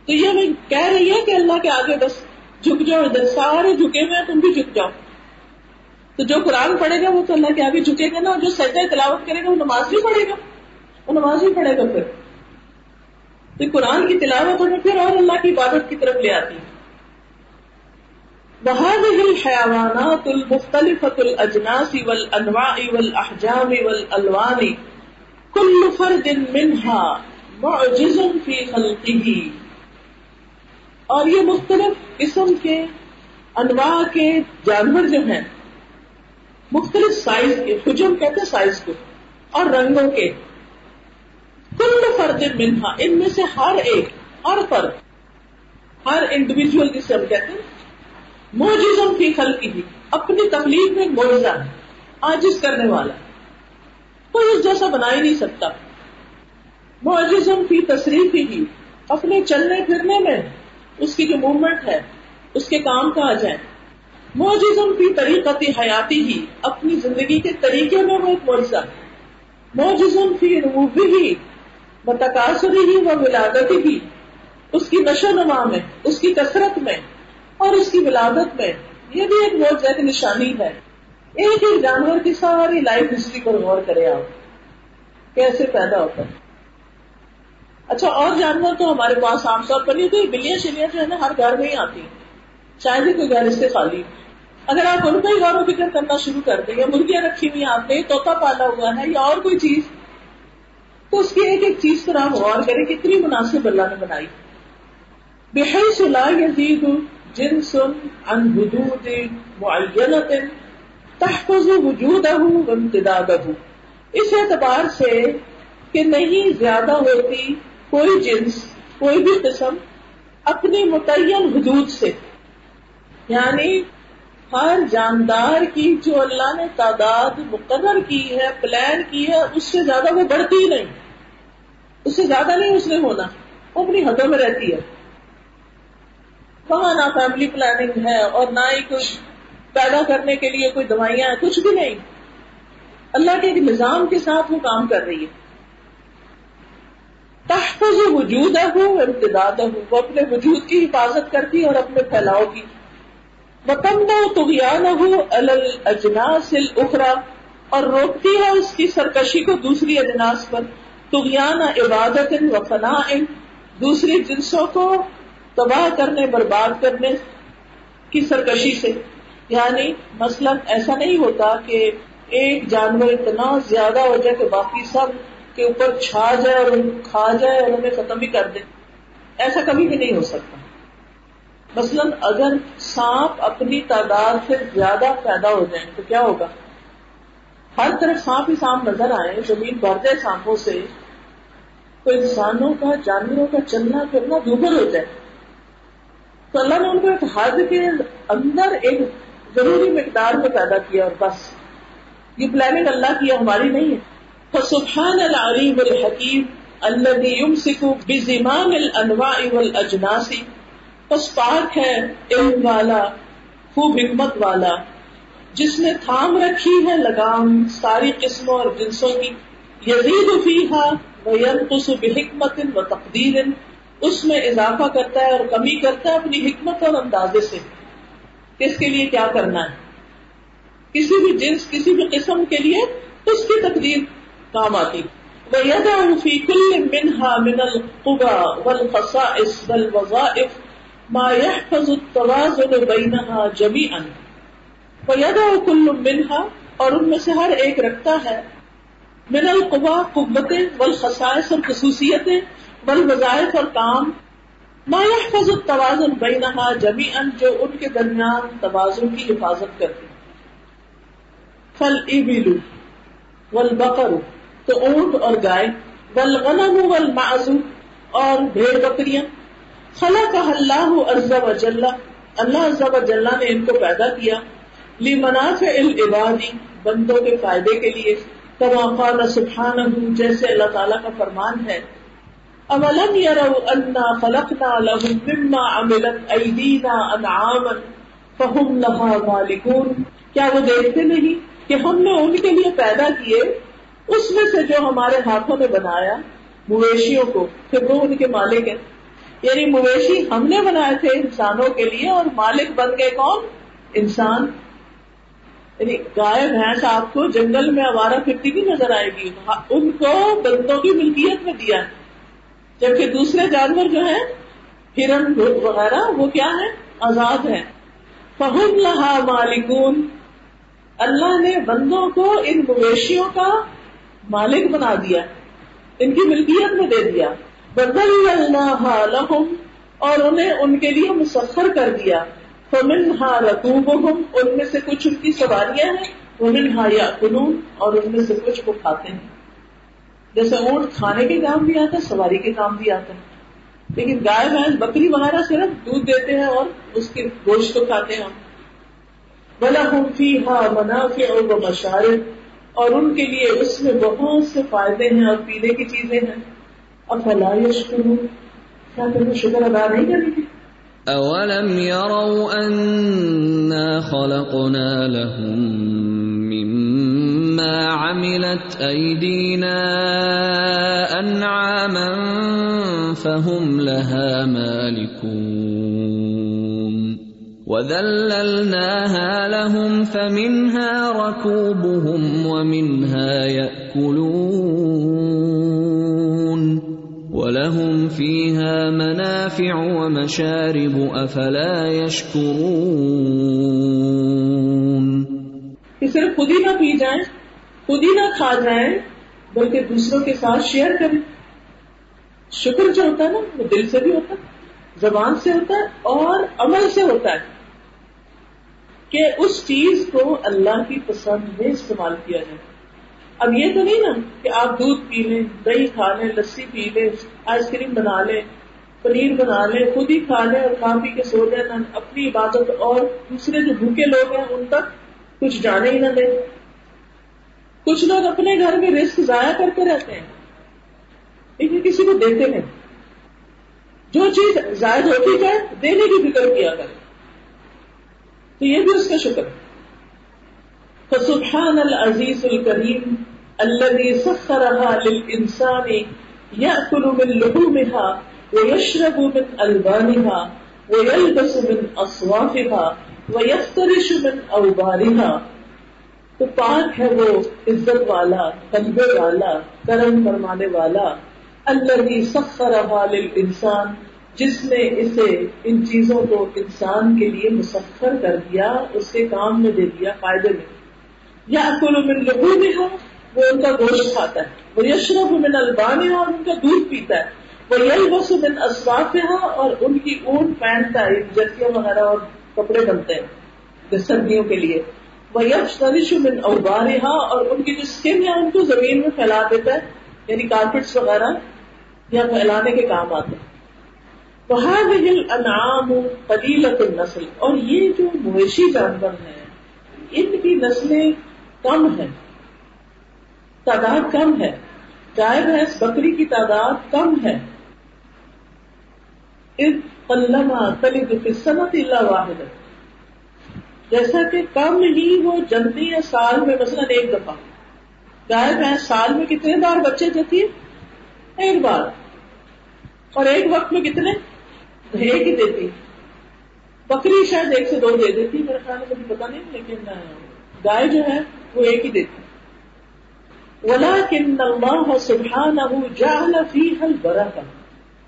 تو یہ ہمیں کہہ رہی ہے کہ اللہ کے آگے بس جھک جاؤ ادھر، سارے جھکے ہوئے ہیں، تم بھی جھک جاؤ۔ تو جو قرآن پڑھے گا، وہ تو اللہ کے آگے جھکے گا نا، اور جو سجدہ تلاوت کرے گا، وہ نماز بھی پڑھے گا۔ وہ نماز بھی پڑھے گا پھر۔ تو قرآن کی تلاوت ہمیں پھر اور اللہ کی عبادت کی طرف لے آتی۔ ہے وهذه الحيوانات المختلفة الأجناس والأنواع والأحجام والألوان كل فرد منها معجز في خلقه۔ اور یہ مختلف قسم کے انواع کے جانور جو ہیں، مختلف سائز کے، حجم کہتے ہیں سائز کو، اور رنگوں کے۔ کل فرد منہا، ان میں سے ہر ایک، ہر فرد، ہر انڈیویجل جسے ہم کہتے ہیں موجزم کی خل کی بھی اپنی تکلیف میں موجزہ ہے آجز کرنے والا۔ کوئی اس جیسا بنا ہی نہیں سکتا۔ موجزم کی تصریف ہی اپنے چلنے پھرنے میں۔ اس کی جو موومنٹ ہے، اس کے کام کا آ جائے موجزم کی طریقتی حیاتی ہی اپنی زندگی کے طریقے میں وہ ایک معجزہ موجزم فی نموی ہی بتکاسری ہی وہ ولادتی ہی اس کی نشو نما میں، اس کی کثرت میں اور اس کی ولادت میں یہ بھی ایک موجہ کی نشانی ہے۔ ایک ایک جانور کی ساری لائف ہسٹری پر غور کرے آپ، کیسے پیدا ہوتا ہے؟ اچھا اور جانور تو ہمارے پاس عام طور پر نہیں تو بلیاں شلیاں جو ہے نا، ہر گھر میں ہی آتی ہیں۔ شاید ہی کوئی گھر اس سے خالی اگر آپ ان کا ہی غور و فکر کرنا شروع کر دیں یا مرغیاں رکھی ہوئی آپ نے توتا پالا ہوا ہے یا اور کوئی چیز، تو اس کی ایک ایک چیز پر آپ غور کریں کتنی مناسب اللہ نے بنائی۔ بحیث صلاح یزید جنس عن حدود معینت تحفظ وجودہ وامتدادہ اس اعتبار سے کہ نہیں زیادہ ہوتی کوئی جنس، کوئی بھی قسم اپنی متعین حدود سے۔ یعنی ہر جاندار کی جو اللہ نے تعداد مقرر کی ہے، پلان کی ہے، اس سے زیادہ وہ بڑھتی ہی نہیں۔ اس سے زیادہ نہیں اس نے ہونا، وہ اپنی حدوں میں رہتی ہے۔ وہاں نہ فیملی پلاننگ ہے اور نہ ہی کچھ پیدا کرنے کے لیے کوئی دوائیاں ہیں، کچھ بھی نہیں۔ اللہ کے ایک نظام کے ساتھ وہ کام کر رہی ہے۔ تحفظ وجود ہو امتداد ہو وہ اپنے وجود کی حفاظت کرتی اور اپنے پھیلاؤ کی۔ متمنا تو ہو اجناس اخرا اور روکتی ہے اس کی سرکشی کو دوسری اجناس پر۔ تغیان عبادت و فنا دوسری جنسوں کو تباہ کرنے، برباد کرنے کی سرکشی سے۔ یعنی مثلا ایسا نہیں ہوتا کہ ایک جانور اتنا زیادہ ہو جائے کہ باقی سب کے اوپر چھا جائے اور کھا جائے اور انہیں ختم بھی کر دے، ایسا کبھی بھی نہیں ہو سکتا۔ مثلا اگر سانپ اپنی تعداد سے زیادہ پیدا ہو جائیں تو کیا ہوگا؟ ہر طرف سانپ ہی سانپ نظر آئے، زمین بھر جائے سانپوں سے، تو انسانوں کا، جانوروں کا چلنا پھرنا دوبر ہو جائے۔ تو اللہ نے ان کو ایک حد کے اندر ایک ضروری مقدار میں پیدا کیا اور بس، یہ پلاننگ اللہ کی ہماری نہیں ہے۔ تو سبحان العلیم الحکیم الذي يمسك بزمام الانواع والاجناس. پس پاک ہے علم والا، خوب حکمت والا، جس نے تھام رکھی ہے لگام ساری قسموں اور جنسوں کی. یزید فیہا وینقص بحکمت و تقدیر. اس میں اضافہ کرتا ہے اور کمی کرتا ہے اپنی حکمت اور اندازے سے. کس کے لیے کیا کرنا ہے؟ کسی بھی جنس، کسی بھی قسم کے لیے اس کی تقدیر. کام آتی۔ وَيَدَعُ فِي كُلِّ مِنْهَا مِنَ الْقُبَى وَالْخَصَائِص وَالْوَظَائِفِ مَا يَحْفَظُ التَّوَازُنُ بَيْنَهَا جَمِيعًا۔ وَيَدَعُ كُلُّ مِنْهَا اور ان میں سے ہر ایک رکھتا ہے۔ من القبا قوتیں والخصائص اور خصوصیتیں والوظائف اور کام۔ ما يحفظ التوازن بينها جميعا جو ان کے درمیان توازن کی حفاظت کرتی۔ فل ابلو ول بکر تو اونٹ اور گائے ول غنم ول اور بھیڑ بکریاں۔ خلا کا اللہ عزا و اللہ عزا و نے ان کو پیدا کیا۔ لی منافع العبادی، بندوں کے فائدے کے لیے۔ کما قال سبحانہ، جیسے اللہ تعالیٰ کا فرمان ہے۔ اولم يروا انا خلقنا لهم مما عملت ايدينا انعاما فهم لها مالكون کیا وہ دیکھتے نہیں کہ ہم نے ان کے لیے پیدا کیے اس میں سے جو ہمارے ہاتھوں نے بنایا مویشیوں کو، پھر وہ ان کے مالک ہیں۔ یعنی مویشی ہم نے بنائے تھے انسانوں کے لیے اور مالک بن گئے کون؟ انسان۔ یعنی گائے، بھینس آپ کو جنگل میں آوارہ پھرتی بھی نظر آئے گی۔ ہاں، ان کو بندوں کی ملکیت میں دیا۔ جبکہ دوسرے جانور جو ہیں، ہرن وغیرہ، وہ کیا ہے آزاد ہے فہم لہا مالکون اللہ نے بندوں کو ان مویشیوں کا مالک بنا دیا، ان کی ملکیت میں دے دیا۔ بدل اور انہیں ان کے لیے مسخر کر دیا۔ فمن ہا رقوب ان میں سے کچھ ان کی سواریاں ہیں۔ ومن ہا یا اور ان میں سے کچھ کو کھاتے ہیں۔ جیسے اونٹ کھانے کے کام بھی آتا ہے، سواری کے کام بھی آتا ہے۔ لیکن گائے، بھینس، بکری وغیرہ صرف دودھ دیتے ہیں اور اس کے گوشت کو کھاتے ہیں۔ بلا ہم فی وَلَهُمْ فِيهَا مَنَافِعُ وَمَشَارِبُ۔ اور ان کے لیے اس میں بہت سے فائدے ہیں اور پینے کی چیزیں ہیں۔ افلا يشكرون کیا تمہیں شکر ادا نہیں کریں گے اولم يروا انا خلقنا لهم مما عملت ايدينا انعاما فهم لها مالكون وَذَلَّلْنَاهَا لَهُمْ فَمِنْهَا رَكُوبُهُمْ وَمِنْهَا يَأْكُلُونَ وَلَهُمْ فِيهَا مَنَافِعُ وَمَشَارِبُ أَفَلَا يَشْكُرُونَ کہ صرف خود ہی نہ پی جائیں، خود ہی نہ کھا جائیں، بلکہ دوسروں کے ساتھ شیئر کریں۔ شکر جو ہوتا ہے نا، وہ دل سے بھی ہوتا ہے، زبان سے ہوتا ہے اور عمل سے ہوتا ہے۔ کہ اس چیز کو اللہ کی پسند میں استعمال کیا جائے۔ اب یہ تو نہیں نا کہ آپ دودھ پی لیں، دہی کھا لیں، لسی پی لیں، آئس کریم بنا لیں، پنیر بنا لیں، خود ہی کھا لیں اور کھا پی کے سو جائیں، نہ اپنی عبادت اور دوسرے جو بھوکے لوگ ہیں، ان تک کچھ جانے ہی نہ دیں۔ کچھ لوگ اپنے گھر میں رسک ضائع کرتے رہتے ہیں، لیکن کسی کو دیتے ہیں جو چیز زائد ہوتی جائے دینے کی فکر کیا کرے تو یہ بھی اس کا شکر فسبحان العزیز الکریم الذي سخرها للانسان ياكل من لحومها ويشرب من البانها ويلبس من اصوافها ويفترش من اوبارها تو پاک ہے وہ عزت والا قلبے والا، کرم فرمانے والا۔ اللہ کی سخر جس نے اسے ان چیزوں کو انسان کے لیے مسفر کر دیا اس کے کام میں دے دیا، فائدے میں یا کلو من لہو میں ہو وہ ان کا گوشت کھاتا ہے۔ وہ یشرف من البان اور ان کا دودھ پیتا ہے۔ وہ یہی بس من اسواف اور ان کی اون پہنتا ہے جرسیاں وغیرہ اور کپڑے بنتے ہیں۔ سردیوں کے لیے۔ وہ یش من اوبارہا، اور ان کی جو اسکن ہے، ان کو زمین میں پھیلا دیتا ہے یعنی کارپیٹس وغیرہ، یا پھیلانے کے کام آتے ہیں۔ انعام قلیلت النسل. اور یہ جو مویشی جانور ہیں، ان کی نسلیں کم ہیں، تعداد کم ہے گائے بھینس بکری کی تعداد کم ہے۔ صنعت اللہ واحد جیسا کہ کم ہی وہ جلدی ہے سال میں مثلاً ایک دفعہ۔ گائے بھینس سال میں کتنے بار بچے دیتی ہے ایک بار۔ اور ایک وقت میں کتنے؟ ایک ہی دیتی۔ بکری شاید ایک سے دو دے دیتی، میرے خیال میں مجھے پتا نہیں، لیکن گائے جو ہے وہ ایک ہی دیتی۔ ولكن الله سبحانه جعل فيها البركه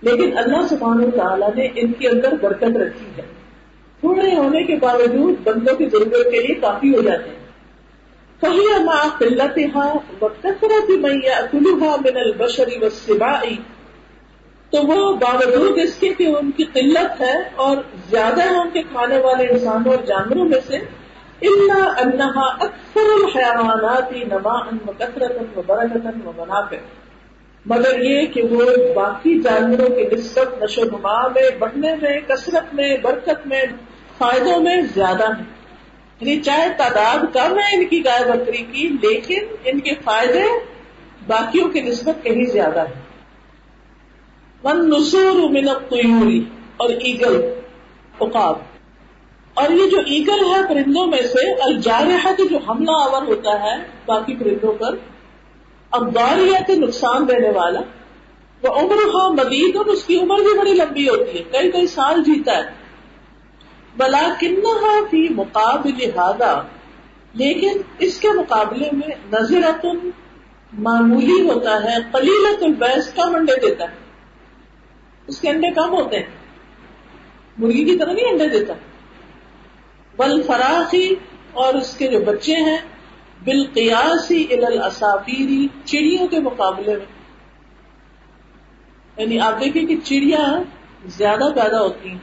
لیکن اللہ سبحانہ تعالیٰ نے ان کے اندر برکت رکھی ہے۔ تھوڑے ہونے کے باوجود بندوں کی ضرورت کے لیے کافی ہو جاتے ہیں۔ فہی مع قلتها وكثرت من ياكلها من البشر والسباع تو وہ باوجود اس کے کہ ان کی قلت ہے اور زیادہ ہے ان کے کھانے والے انسانوں اور جانوروں میں سے انہا اکثر الحیوانات نما کثرت و برکت و منافع مگر یہ کہ وہ باقی جانوروں کی نسبت نشو نما میں، بڑھنے میں، کثرت میں، برکت میں، فائدوں میں زیادہ ہیں۔ یعنی چاہے تعداد کم ہے ان کی گائے بکری کی، لیکن ان کے فائدے باقیوں کی نسبت کہیں زیادہ ہے من نسور من اور ایگل، عقاب۔ اور یہ جو ایگل ہے پرندوں میں سے، الجارحہ کی جو حملہ آور ہوتا ہے باقی پرندوں پر ابداریا کے نقصان دینے والا وہ عمر خواہ مدید اور اس کی عمر بھی بڑی لمبی ہوتی ہے، کئی کئی سال جیتا ہے۔ بلا کنہا فی مقابل ہادا لیکن اس کے مقابلے میں نظر معمولی ہوتا ہے قلیلت البیس کم انڈے دیتا ہے۔ اس کے انڈے کم ہوتے ہیں۔ مرغی کی طرح نہیں انڈے دیتا۔ بل فراخی اور اس کے جو بچے ہیں، بالقیاسی الاسافیری چڑیوں کے مقابلے میں۔ یعنی آپ دیکھیں کہ چڑیا زیادہ پیدا ہوتی ہیں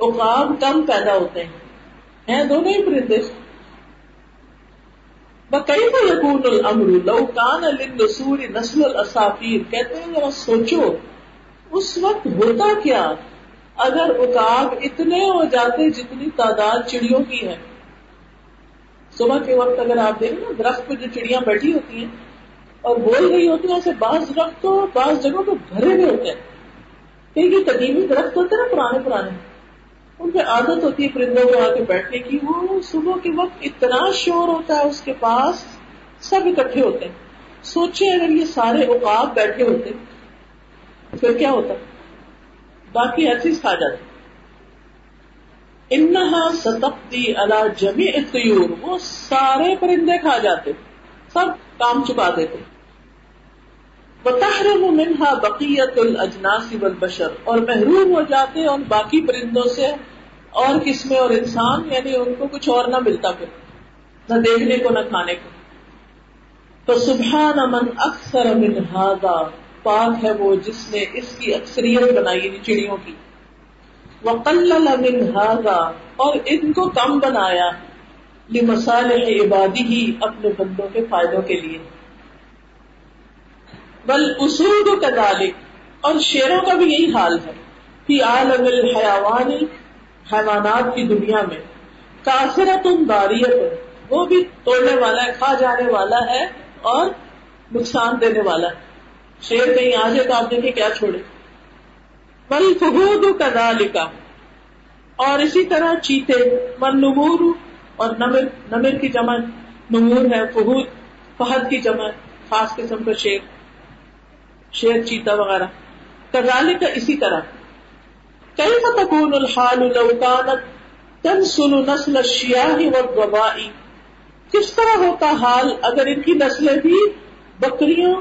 اقاب کم پیدا ہوتے ہیں۔ ہیں دونوں ہی پرندے۔ بکئی کو یقون الامر لو کان السور نسل الاسافیر کہتے ہیں، ذرا سوچو۔ اس وقت ہوتا کیا اگر اکاب اتنے ہو جاتے جتنی تعداد چڑیوں کی ہے؟ صبح کے وقت اگر آپ دیکھیں نا، درخت پہ جو چڑیاں بیٹھی ہوتی ہیں اور بول رہی ہوتی ہیں، ایسے بعض درخت تو بعض جگہوں پہ بھرے ہوئے ہوتے ہیں۔ کیونکہ قدیمی درخت ہوتے ہیں نا پرانے پرانے۔ ان پہ عادت ہوتی ہے پرندوں کو آ کے بیٹھنے کی۔ وہ صبح کے وقت اتنا شور ہوتا ہے، اس کے پاس سب اکٹھے ہوتے ہیں۔ سوچے اگر یہ سارے اوقاب بیٹھے ہوتے پھر کیا ہوتا؟ باقی ہر چیز کھا جاتی۔ انہا ستقتی اللہ جمی اتیور وہ سارے پرندے کھا جاتے، سب کام چکا دیتے۔ بتحرم منہا بقیت الاجناس والبشر، اور محروم ہو جاتے اور باقی پرندوں سے اور قسمیں اور انسان یعنی ان کو کچھ اور نہ ملتا پھر، نہ دیکھنے کو، نہ کھانے کو۔ تو سبحان من اکثر من هذا پاک ہے وہ جس نے اس کی اکثریت بنائی یعنی چڑیوں کی۔ وقلل من هذا، اور ان کو کم بنایا، لمصالح عبادی ہی اپنے بندوں کے فائدوں کے لیے۔ بل اصول کو کذالک اور شیروں کا بھی یہی حال ہے۔ فی عالم الحیوانی حیوانات کی دنیا میں۔ کافرت داریت وہ بھی توڑنے والا ہے، کھا جانے والا ہے اور نقصان دینے والا ہے۔ شیر کہیں آ جائے تو آپ دیکھیں کیا چھوڑے؟ بل فہود کا لکھا اور اسی طرح چیتے من نمور اور نمر نمر کی جمع، نمور ہے فہود، فہد کی جمع، خاص قسم کا شیر شیر چیتا وغیرہ۔ کزال کا اسی طرح۔ کئی فتکون الحال لوکانت تنسل نسل الشیاہ والضبائی؟ کس طرح ہوتا حال اگر ان کی نسلیں بھی بکریوں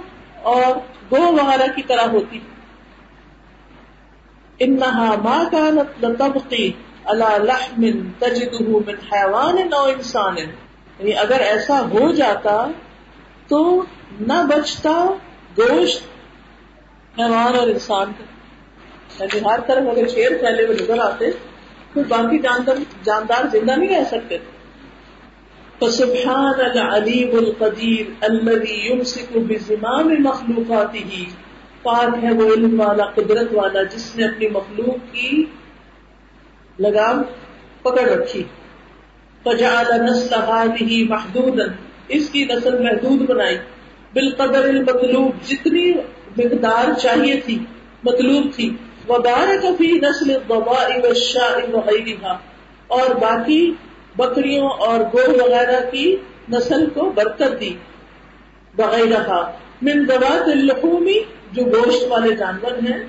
اور گو وغیرہ کی طرح ہوتی انہا ما كانت لتبقی على لحم تجده من حیوان او انسان۔ یعنی اگر ایسا ہو جاتا تو نہ بچتا گوشت حیوان اور انسان کا۔ یعنی ہر طرف اگر شیر پھیلے ہوئے نظر آتے تو باقی جاندار جاندار زندہ نہیں رہ سکتے۔ فسبحان العلیم القدیر الذي يمسك بزمام مخلوقاته. پاک ہے وہ علم والا، قدرت والا، جس نے اپنی مخلوق کی لگام پکڑ رکھی. فجعل نسل هذه محدودا، اس کی نسل محدود بنائی. بالقدر المطلوب، جتنی مقدار چاہیے تھی، مطلوب تھی. وبارک فی نسل الضباء والشاء وغیرها اور باقی بکریوں اور گو وغیرہ کی نسل کو برکت دی۔ وغیرہ من ذوات اللحوم، جو گوشت والے جانور ہیں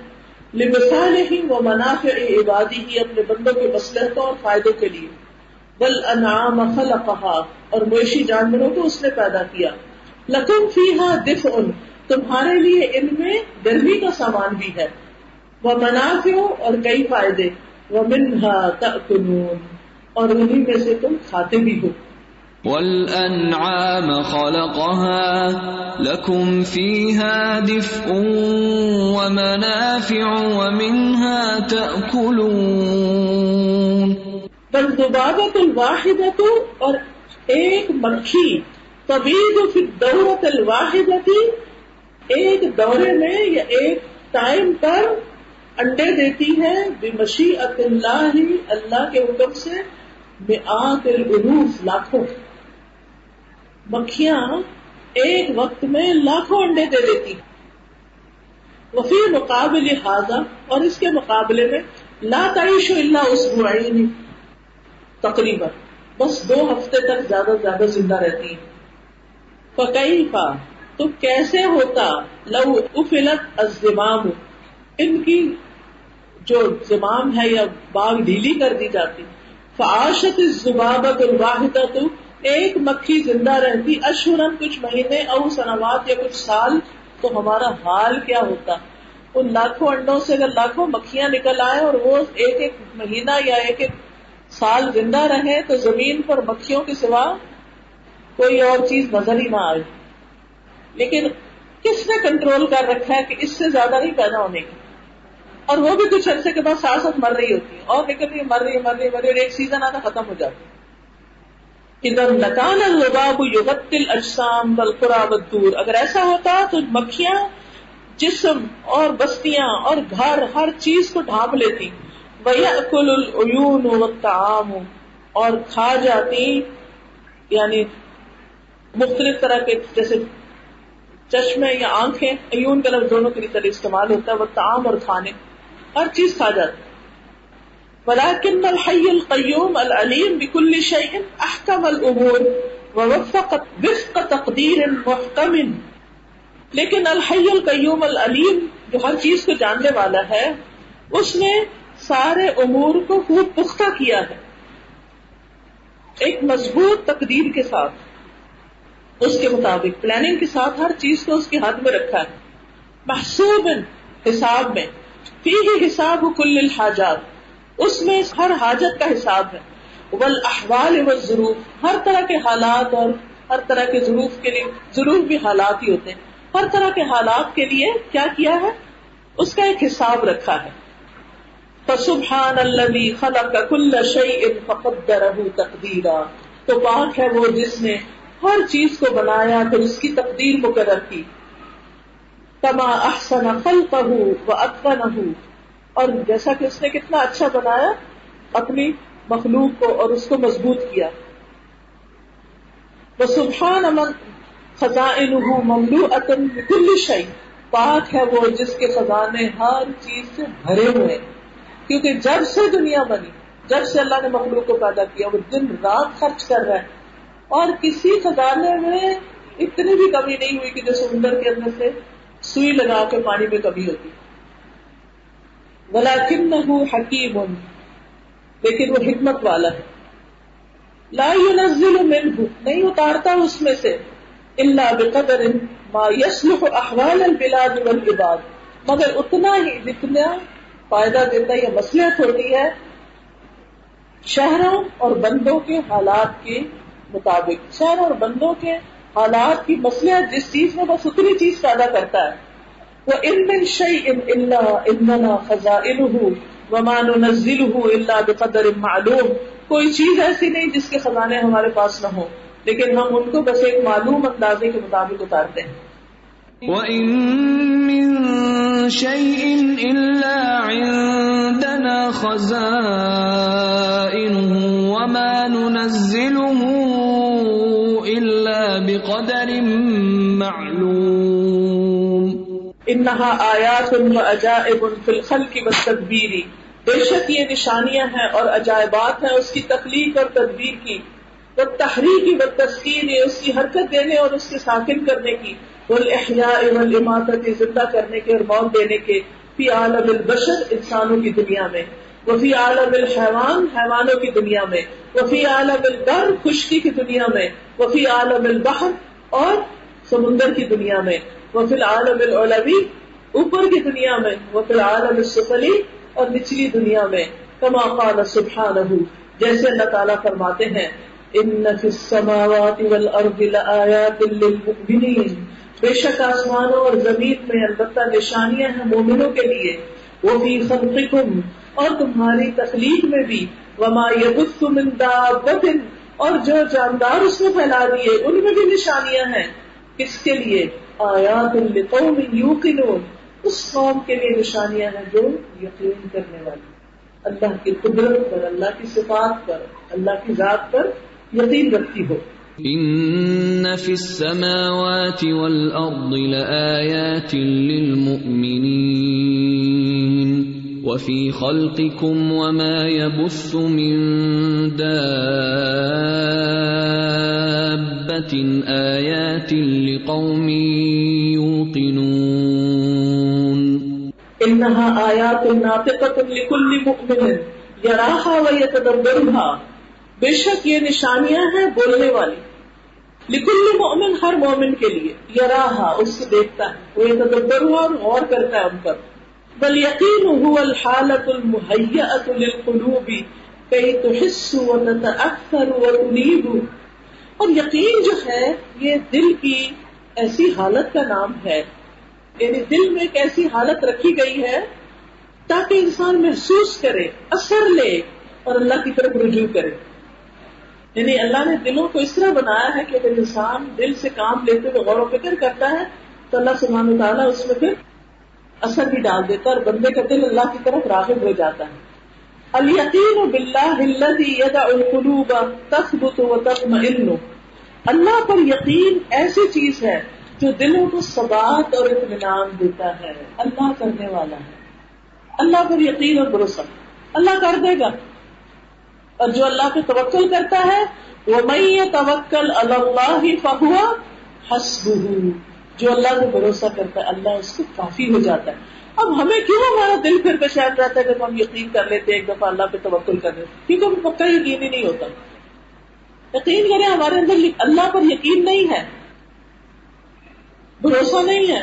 لمصالح و منافع عبادی ہی اپنے بندوں کے مصلحتوں اور فائدوں کے لیے۔ بل انعام خلقها اور مویشی جانوروں کو اس نے پیدا کیا۔ لکم فیها دفع تمہارے لیے ان میں گرمی کا سامان بھی ہے۔ وہ منافع اور کئی فائدے۔ وہ منہا تأکلون اور انہی میں سے تم کھاتے بھی ہو۔ والأنعام خلقها لكم فيها دفء ومنافع ومنها تأكلون بل دبابت الواحدت اور ایک مکھی طبیب فی الدورت الواحدتی ایک دورے میں یا ایک ٹائم پر انڈے دیتی ہے۔ بمشیعت اللہ اللہ کے حکم سے مئات الالوف لاکھوں۔ مکھیاں ایک وقت میں لاکھوں انڈے دے دیتی۔ وفی مقابل حاضہ اور اس کے مقابلے میں لا تعیش الا اسبوعین تقریباً۔ بس دو ہفتے تک زیادہ زیادہ زندہ رہتی۔ ہیں فکیفا تو کیسے ہوتا؟ لو افلت الزمام۔ ان کی جو زمام ہے یا باغ ڈھیلی کر دی جاتی۔ فعاشت الزبابت الواحدہ تو ایک مکھی زندہ رہتی اشورن کچھ مہینے او سنوات یا کچھ سال، تو ہمارا حال کیا ہوتا؟ ان لاکھوں انڈوں سے اگر لاکھوں مکھیاں نکل آئے اور وہ ایک ایک مہینہ یا ایک ایک سال زندہ رہے تو زمین پر مکھیوں کے سوا کوئی اور چیز نظر ہی نہ آئے۔ لیکن کس نے کنٹرول کر رکھا ہے کہ اس سے زیادہ نہیں پیدا ہونے کی؟ اور وہ بھی کچھ عرصے کے بعد ساتھ ساتھ مر رہی ہوتی ہے اور نکل رہی مر رہی مر رہی مر رہی، اور ایک سیزن آنا ختم ہو جاتا ادھر نکان الباب یغتل اجسام بالقرا بدور اگر ایسا ہوتا تو مکھیاں، جسم اور بستیاں اور گھر، ہر چیز کو ڈھانپ لیتی۔ ویأکل العیون والطعام۔ اور کھا جاتی یعنی مختلف طرح کے، جیسے چشمے یا آنکھیں، عیون کا لفظ دونوں کے لیے استعمال ہوتا ہے وہ تعام اور کھانے۔ ہر چیز کھا جاتی ولكن الحي القيوم العليم بكل شيء احكم الامور ووفق وفق تقدير محكم لیکن الحي القيوم العليم جو ہر چیز کو جاننے والا ہے، اس نے سارے امور کو خوب پختہ کیا ہے۔ ایک مضبوط تقدیر کے ساتھ، اس کے مطابق پلاننگ کے ساتھ ہر چیز کو اس کے ہاتھ میں رکھا ہے۔ محسوب حساب میں۔ فی حساب کل الحاجات۔ اس میں ہر حاجت کا حساب ہے۔ ول احوال و ضرور ہر طرح کے حالات اور ہر طرح کے ضرور کے لیے ضرور بھی حالات ہی ہوتے ہیں۔ ہر طرح کے حالات کے لیے کیا کیا ہے؟ اس کا ایک حساب رکھا ہے۔ فسبحان الذي خلق كل شيء فقدره تقديرا تو پاک ہے وہ جس نے ہر چیز کو بنایا، پھر اس کی تقدیر مقرر کی۔ کما احسن خلقہ و اتقنہ اور جیسا کہ اس نے کتنا اچھا بنایا، اپنی مخلوق کو اور اس کو مضبوط کیا۔ وہ سبحان امن خزائن مملو اتن پاک ہے وہ جس کے خزانے ہر چیز سے بھرے ہوئے کیونکہ جب سے دنیا بنی، جب سے اللہ نے مخلوق کو پیدا کیا، وہ دن رات خرچ کر رہا ہے۔ اور کسی خزانے میں اتنی بھی کمی نہیں ہوئی کہ جو سمندر کے اندر سے سوئی لگا کے پانی میں کمی ہوتی۔ بلا حکیم، لیکن وہ حکمت والا ہے۔ لا ينزل منه نہیں اتارتا اس میں سے۔ الا بقدر ما يصلح احوال البلاد والعباد۔ مگر اتنا ہی جتنا فائدہ دیتا یا مصلحت ہوتی ہے شہروں اور بندوں کے حالات کے مطابق۔ شہروں اور بندوں کے حالات کی مصلحت جس چیز میں بس اتنی چیز پیدا کرتا ہے، وہ ان من شيء الا اننا خزائنه وما ننزله الا بقدر معلوم۔ کوئی چیز ایسی نہیں جس کے خزانے ہمارے پاس نہ ہو لیکن ہم ان کو بس ایک معلوم اندازے کے مطابق اتارتے ہیں۔ وَإِن مِّن شَيْءٍ إِلَّا عِندَنَا خَزَائِنُهُ وَمَا نُنَزِّلُهُ إِلَّا بِقَدَرٍ مَّعْلُومٍ. انہا آیات و عجائب فی الخلق والتدبیر بے شک یہ نشانیاں ہیں اور عجائبات ہیں اس کی تخلیق اور تدبیر کی. وہ تحریک و تسکین اس کی حرکت دینے اور اس کے ساکن کرنے کی. والاحیاء والاماتت زندہ کرنے کے اور موت دینے کے. فی عالم البشر، انسانوں کی دنیا میں. وفی عالم الحیوان، حیوانوں کی دنیا میں. وفی عالم البر، خشکی کی دنیا میں. وفی عالم البحر اور سمندر کی دنیا میں. وفی العالم العلوی، اوپر کی دنیا میں. وفی العالم السفلی اور نچلی دنیا میں. کما قال سبحانہ جیسے اللہ تعالیٰ فرماتے ہیں، ان فی السماوات والارض لآیات للمؤمنین. بے شک آسمانوں اور زمین میں البتہ نشانیاں ہیں مومنوں کے لیے. وہ فی خلقکم اور تمہاری تخلیق میں بھی، وما یبث من دابت اور جو جاندار اس میں پھیلا دیے، ان میں بھی نشانیاں ہیں۔ کس کے لیے آیات لقوم یوقنون، اس قوم کے لیے نشانیاں ہیں جو یقین کرنے والی۔ اللہ کی قدرت پر، اللہ کی صفات پر، اللہ کی ذات پر یقین رکھتی ہو۔ ان في السماوات والارض لآيات للمؤمنين وفي خلقكم وما يبث من دابة آيات لقوم يوقنون انها آیات ناطقة لكل مؤمن یراها ويتدبرها بے شک یہ نشانیاں ہیں بولنے والی۔ لکل مومن ہر مومن کے لیے یراہا، اس کو دیکھتا ہے۔ وہ تدبر ہوا اور غور کرتا ہے ان پر۔ بل یقین هو الحالت المحیت للقلوب، کئی تحس و تتأثر اور یقین جو ہے، یہ دل کی ایسی حالت کا نام ہے۔ یعنی دل میں ایک ایسی حالت رکھی گئی ہے تاکہ انسان محسوس کرے، اثر لے اور اللہ کی طرف رجوع کرے۔ یعنی اللہ نے دلوں کو اس طرح بنایا ہے کہ اگر انسان دل سے کام لیتے ہوئے غور و فکر کرتا ہے، تو اللہ سبحانہ تعالیٰ اس میں پھر اثر بھی ڈال دیتا ہے اور بندے کا دل اللہ کی طرف راغب ہو جاتا ہے۔ الیقین باللہ الذی یدع القلوب تثبت و تطمئن۔ اللہ پر یقین ایسی چیز ہے جو دلوں کو ثبات اور اطمینان دیتا ہے۔ اللہ کرنے والا ہے۔ اللہ پر یقین اور بھروسہ۔ اللہ کر دے گا۔ اور جو اللہ پہ توکل کرتا ہے وہ میں توکل اللہ فہوا حسب جو اللہ کو بھروسہ کرتا ہے، اللہ اس کو کافی ہو جاتا ہے۔ اب ہمیں کیوں ہمارا دل پھر پہ شاید رہتا ہے جب ہم یقین کر لیتے ایک دفعہ اللہ پہ توکل کر لیتے کیونکہ ہمیں پکا یقین ہی نہیں ہوتا۔ یقین کریں، ہمارے اندر اللہ پر یقین نہیں ہے۔ بھروسہ نہیں ہے۔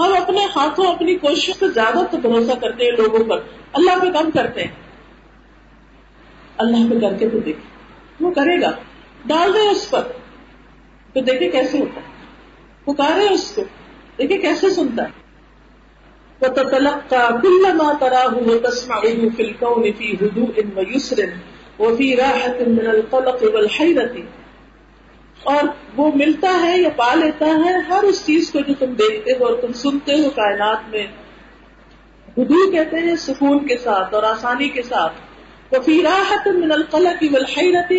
ہم اپنے ہاتھوں اپنی کوشش سے زیادہ تو بھروسہ کرتے ہیں لوگوں پر۔ اللہ پہ کم کرتے ہیں۔ اللہ پہ کر کے تو دیکھے وہ کرے گا۔ ڈال دے اس پر۔ تو دیکھے کیسے ہوتا ہے۔ پکارے اس کو۔ دیکھے کیسے سنتا ہے۔ وتتلقى كل ما تراه وتسمعه في الكون في هدوء ويسر وفي راحة من القلق والحيرة۔ اور وہ ملتا ہے یا پا لیتا ہے ہر اس چیز کو جو تم دیکھتے ہو اور تم سنتے ہو کائنات میں۔ بدو کہتے ہیں، سکون کے ساتھ اور آسانی کے ساتھ۔ وفی راحت من القلق والحیرت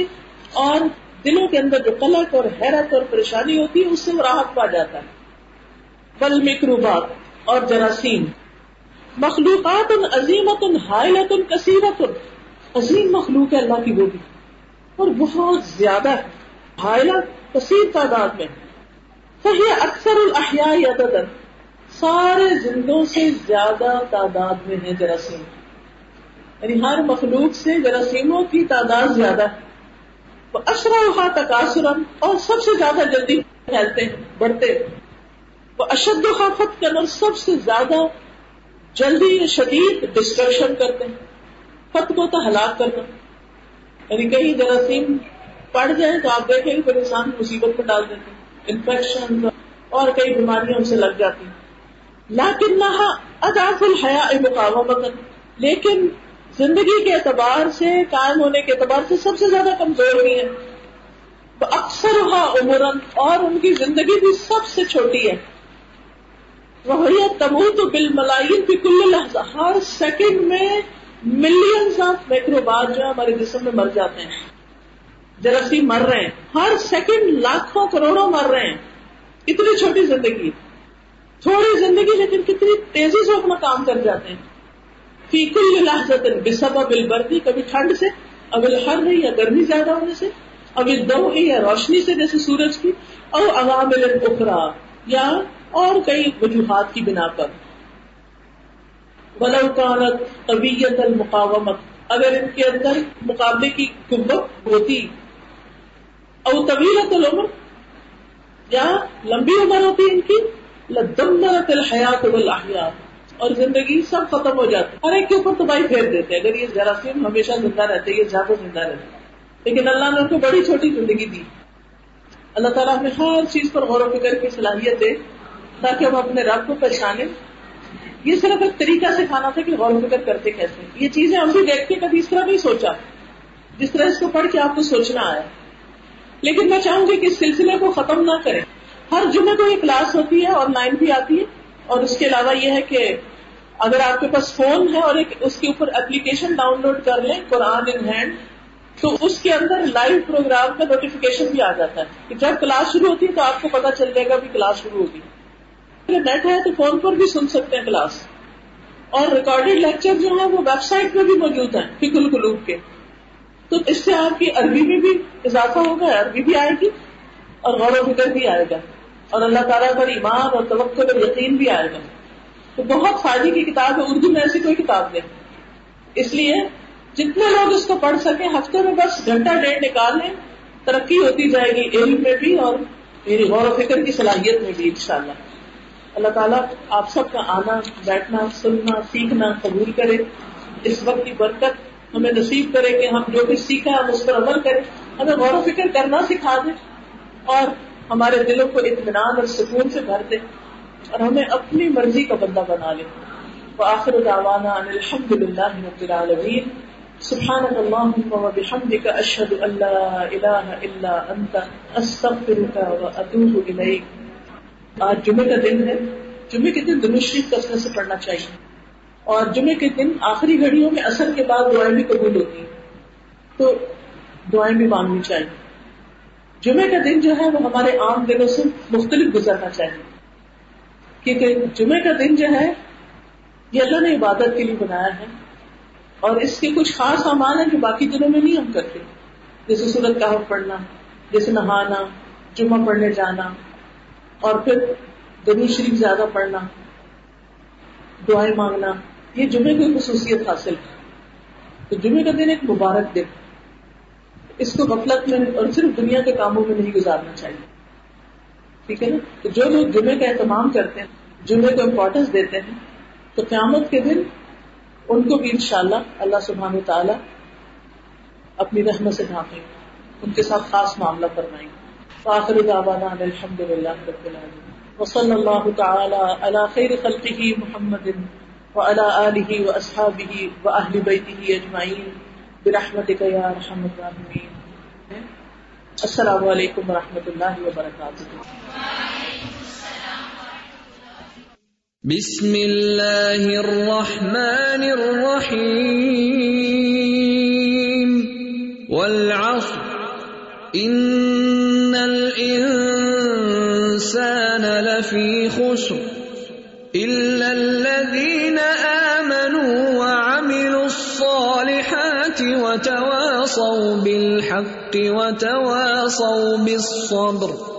اور دلوں کے اندر جو قلق اور حیرت اور پریشانی ہوتی ہے، اس سے وہ راحت پا جاتا ہے۔ بل مکروبات اور جراثیم۔ مخلوقات عظیمت حائلت کثیرت عظیم مخلوق ہے اللہ کی وہ بھی۔ اور بہت زیادہ ہے۔ حائلہ، کثیر تعداد میں فہی اکثر الاحیاء عددا۔ سارے زندوں سے زیادہ تعداد میں ہے جراثیم۔ یعنی ہر مخلوق سے جراثیموں کی تعداد زیادہ ہے۔ وہ اشرا تقاصرم اور سب سے زیادہ جلدی پھیلتے ہیں، بڑھتے ہیں۔ وہ اشد و خافت کرنا سب سے زیادہ جلدی شدید ڈسٹرکشن کرتے ہیں۔ خط کو تو ہلاک کرنا۔ یعنی کہیں جراثیم پڑ جائیں تو آپ دیکھیں پھر انسان مصیبت میں ڈال دیتے ہیں۔ انفیکشن اور کئی بیماریاں ان سے لگ جاتی ہیں۔ لاکن نہ اداف الحیا مقامت لیکن زندگی کے اعتبار سے، قائم ہونے کے اعتبار سے سب سے زیادہ کمزور بھی ہے تو اکثر عمرن اور ان کی زندگی بھی سب سے چھوٹی ہے۔ وہ تمو تو بل ملائن بھی کل لحظہ ہر سیکنڈ میں ملینس آف مائکروبات جو ہے ہمارے جسم میں مر جاتے ہیں۔ جراثیم مر رہے ہیں۔ ہر سیکنڈ لاکھوں کروڑوں مر رہے ہیں۔ اتنی چھوٹی زندگی۔ تھوڑی زندگی لیکن کتنی تیزی سے اپنا کام کر جاتے ہیں۔ فی کل لحظت بسبب البردی کبھی ٹھنڈ سے، اب الحر یا گرمی زیادہ ہونے سے، اب دو ہے یا روشنی سے جیسے سورج کی اور عوامل اخرا یا اور کئی وجوہات کی بنا پر۔ ولو کانت طبیعت المقامت اگر ان کے اندر مقابلے کی قوت ہوتی۔ او طویلت العمر، یا لمبی عمر ہوتی ان کی، لدمرت الحیات والاحیات اور زندگی سب ختم ہو جاتی ہر ایک کے اوپر تباہی پھیر دیتے اگر یہ جراثیم ہمیشہ زندہ رہتے یہ زیادہ زندہ رہتے لیکن اللہ نے ان کو بڑی چھوٹی زندگی دی۔ اللہ تعالیٰ ہمیں ہر چیز پر غور و فکر کی، صلاحیت دے، تاکہ ہم اپنے رب کو پہچانے یہ صرف ایک طریقہ سے کھانا تھا کہ غور و فکر کرتے کیسے یہ چیزیں ہم بھی دیکھ کے کبھی اس طرح نہیں سوچا۔ جس طرح اس کو پڑھ کے آپ کو سوچنا آیا۔ لیکن میں چاہوں گی کہ اس سلسلے کو ختم نہ کریں۔ ہر جمعے کو یہ کلاس ہوتی ہے اور لائن بھی آتی ہے۔ اور اس کے علاوہ یہ ہے کہ اگر آپ کے پاس فون ہے اور ایک اس کے اوپر اپلیکیشن ڈاؤن لوڈ کر لیں قرآن ان ہینڈ، تو اس کے اندر لائیو پروگرام کا نوٹیفکیشن بھی آ جاتا ہے کہ جب کلاس شروع ہوتی ہے تو آپ کو پتا چل جائے گا بھی کلاس شروع ہوگی۔ اگر نیٹ ہے تو فون پر بھی سن سکتے ہیں کلاس۔ اور ریکارڈیڈ لیکچر جو ہے وہ ویب سائٹ پہ بھی موجود ہیں فکل قلوب کے۔ تو اس سے آپ کی عربی میں بھی اضافہ ہوگا، عربی بھی آئے گی اور غور و فکر بھی آئے گا۔ اور اللہ تعالیٰ پر ایمان اور توقع پر یقین بھی آئے گا۔ تو بہت فائدے کی کتاب ہے، اردو میں ایسی کوئی کتاب نہیں۔ اس لیے جتنے لوگ اس کو پڑھ سکیں ہفتے میں بس گھنٹہ ڈیڑھ نکال لیں، ترقی ہوتی جائے گی علم میں بھی اور میری غور و فکر کی صلاحیت میں بھی انشاءاللہ۔ اللہ تعالیٰ آپ سب کا آنا، بیٹھنا، سننا، سیکھنا قبول کرے۔ اس وقت کی برکت ہمیں نصیب کرے کہ ہم جو بھی سیکھا، ہم اس پر عمل کریں۔ ہمیں غور و فکر کرنا سکھا دیں۔ اور ہمارے دلوں کو اطمینان اور سکون سے بھر دے اور ہمیں اپنی مرضی کا بندہ بنا لے۔ وآخر دعوانا ان الحمد للہ رب العالمین۔ سبحانك اللهم وبحمدك اشهد ان لا اله الا انت استغفرك واتوب اليك آج جمعہ کا دن ہے۔ جمعے کے دن درود شریف کثرت سے پڑھنا چاہیے۔ اور جمعے کے دن آخری گھڑیوں میں اثر کے بعد دعائیں بھی قبول ہوتی ہیں۔ تو دعائیں بھی مانگنی چاہیے۔ جمعے کا دن جو ہے وہ ہمارے عام دنوں سے مختلف گزرنا چاہیے۔ کیونکہ جمعے کا دن جو ہے یہ اللہ نے عبادت کے لیے بنایا ہے اور اس کے کچھ خاص امان ہیں جو باقی دنوں میں نہیں ہم کرتے۔ جیسے سورت کا پڑھنا، جیسے نہانا، جمعہ پڑھنے جانا، اور پھر دبی شریف زیادہ پڑھنا، دعائیں مانگنا، یہ جمعے کی خصوصیت حاصل ہے۔ تو جمعے کا دن ایک مبارک دن۔ اس کو غفلت میں اور صرف دنیا کے کاموں میں نہیں گزارنا چاہیے۔ ٹھیک ہے نا؟ تو جو لوگ جمعے کا اہتمام کرتے ہیں، جمعے کو امپورٹینس دیتے ہیں، تو قیامت کے دن ان کو بھی انشاءاللہ اللہ سبحانہ تعالیٰ اپنی رحمت سے ڈھانپیں ان کے ساتھ خاص معاملہ فرمائیں فاخر دعوانا الحمد للہ رب العالمین۔ وصلی اللہ تعالی علی خیر خلقہ محمد وعلى آلہ واصحابہ واہل بیتہ اجمعین۔ برحمتک یا ارحم الراحمین۔ السلام علیکم ورحمۃ اللہ وبرکاتہ۔ بسم الله الرحمن الرحيم والعصر۔ إن الإنسان لفي خسر۔ إلا الذين وتواصوا بالحق وتواصوا بالصبر.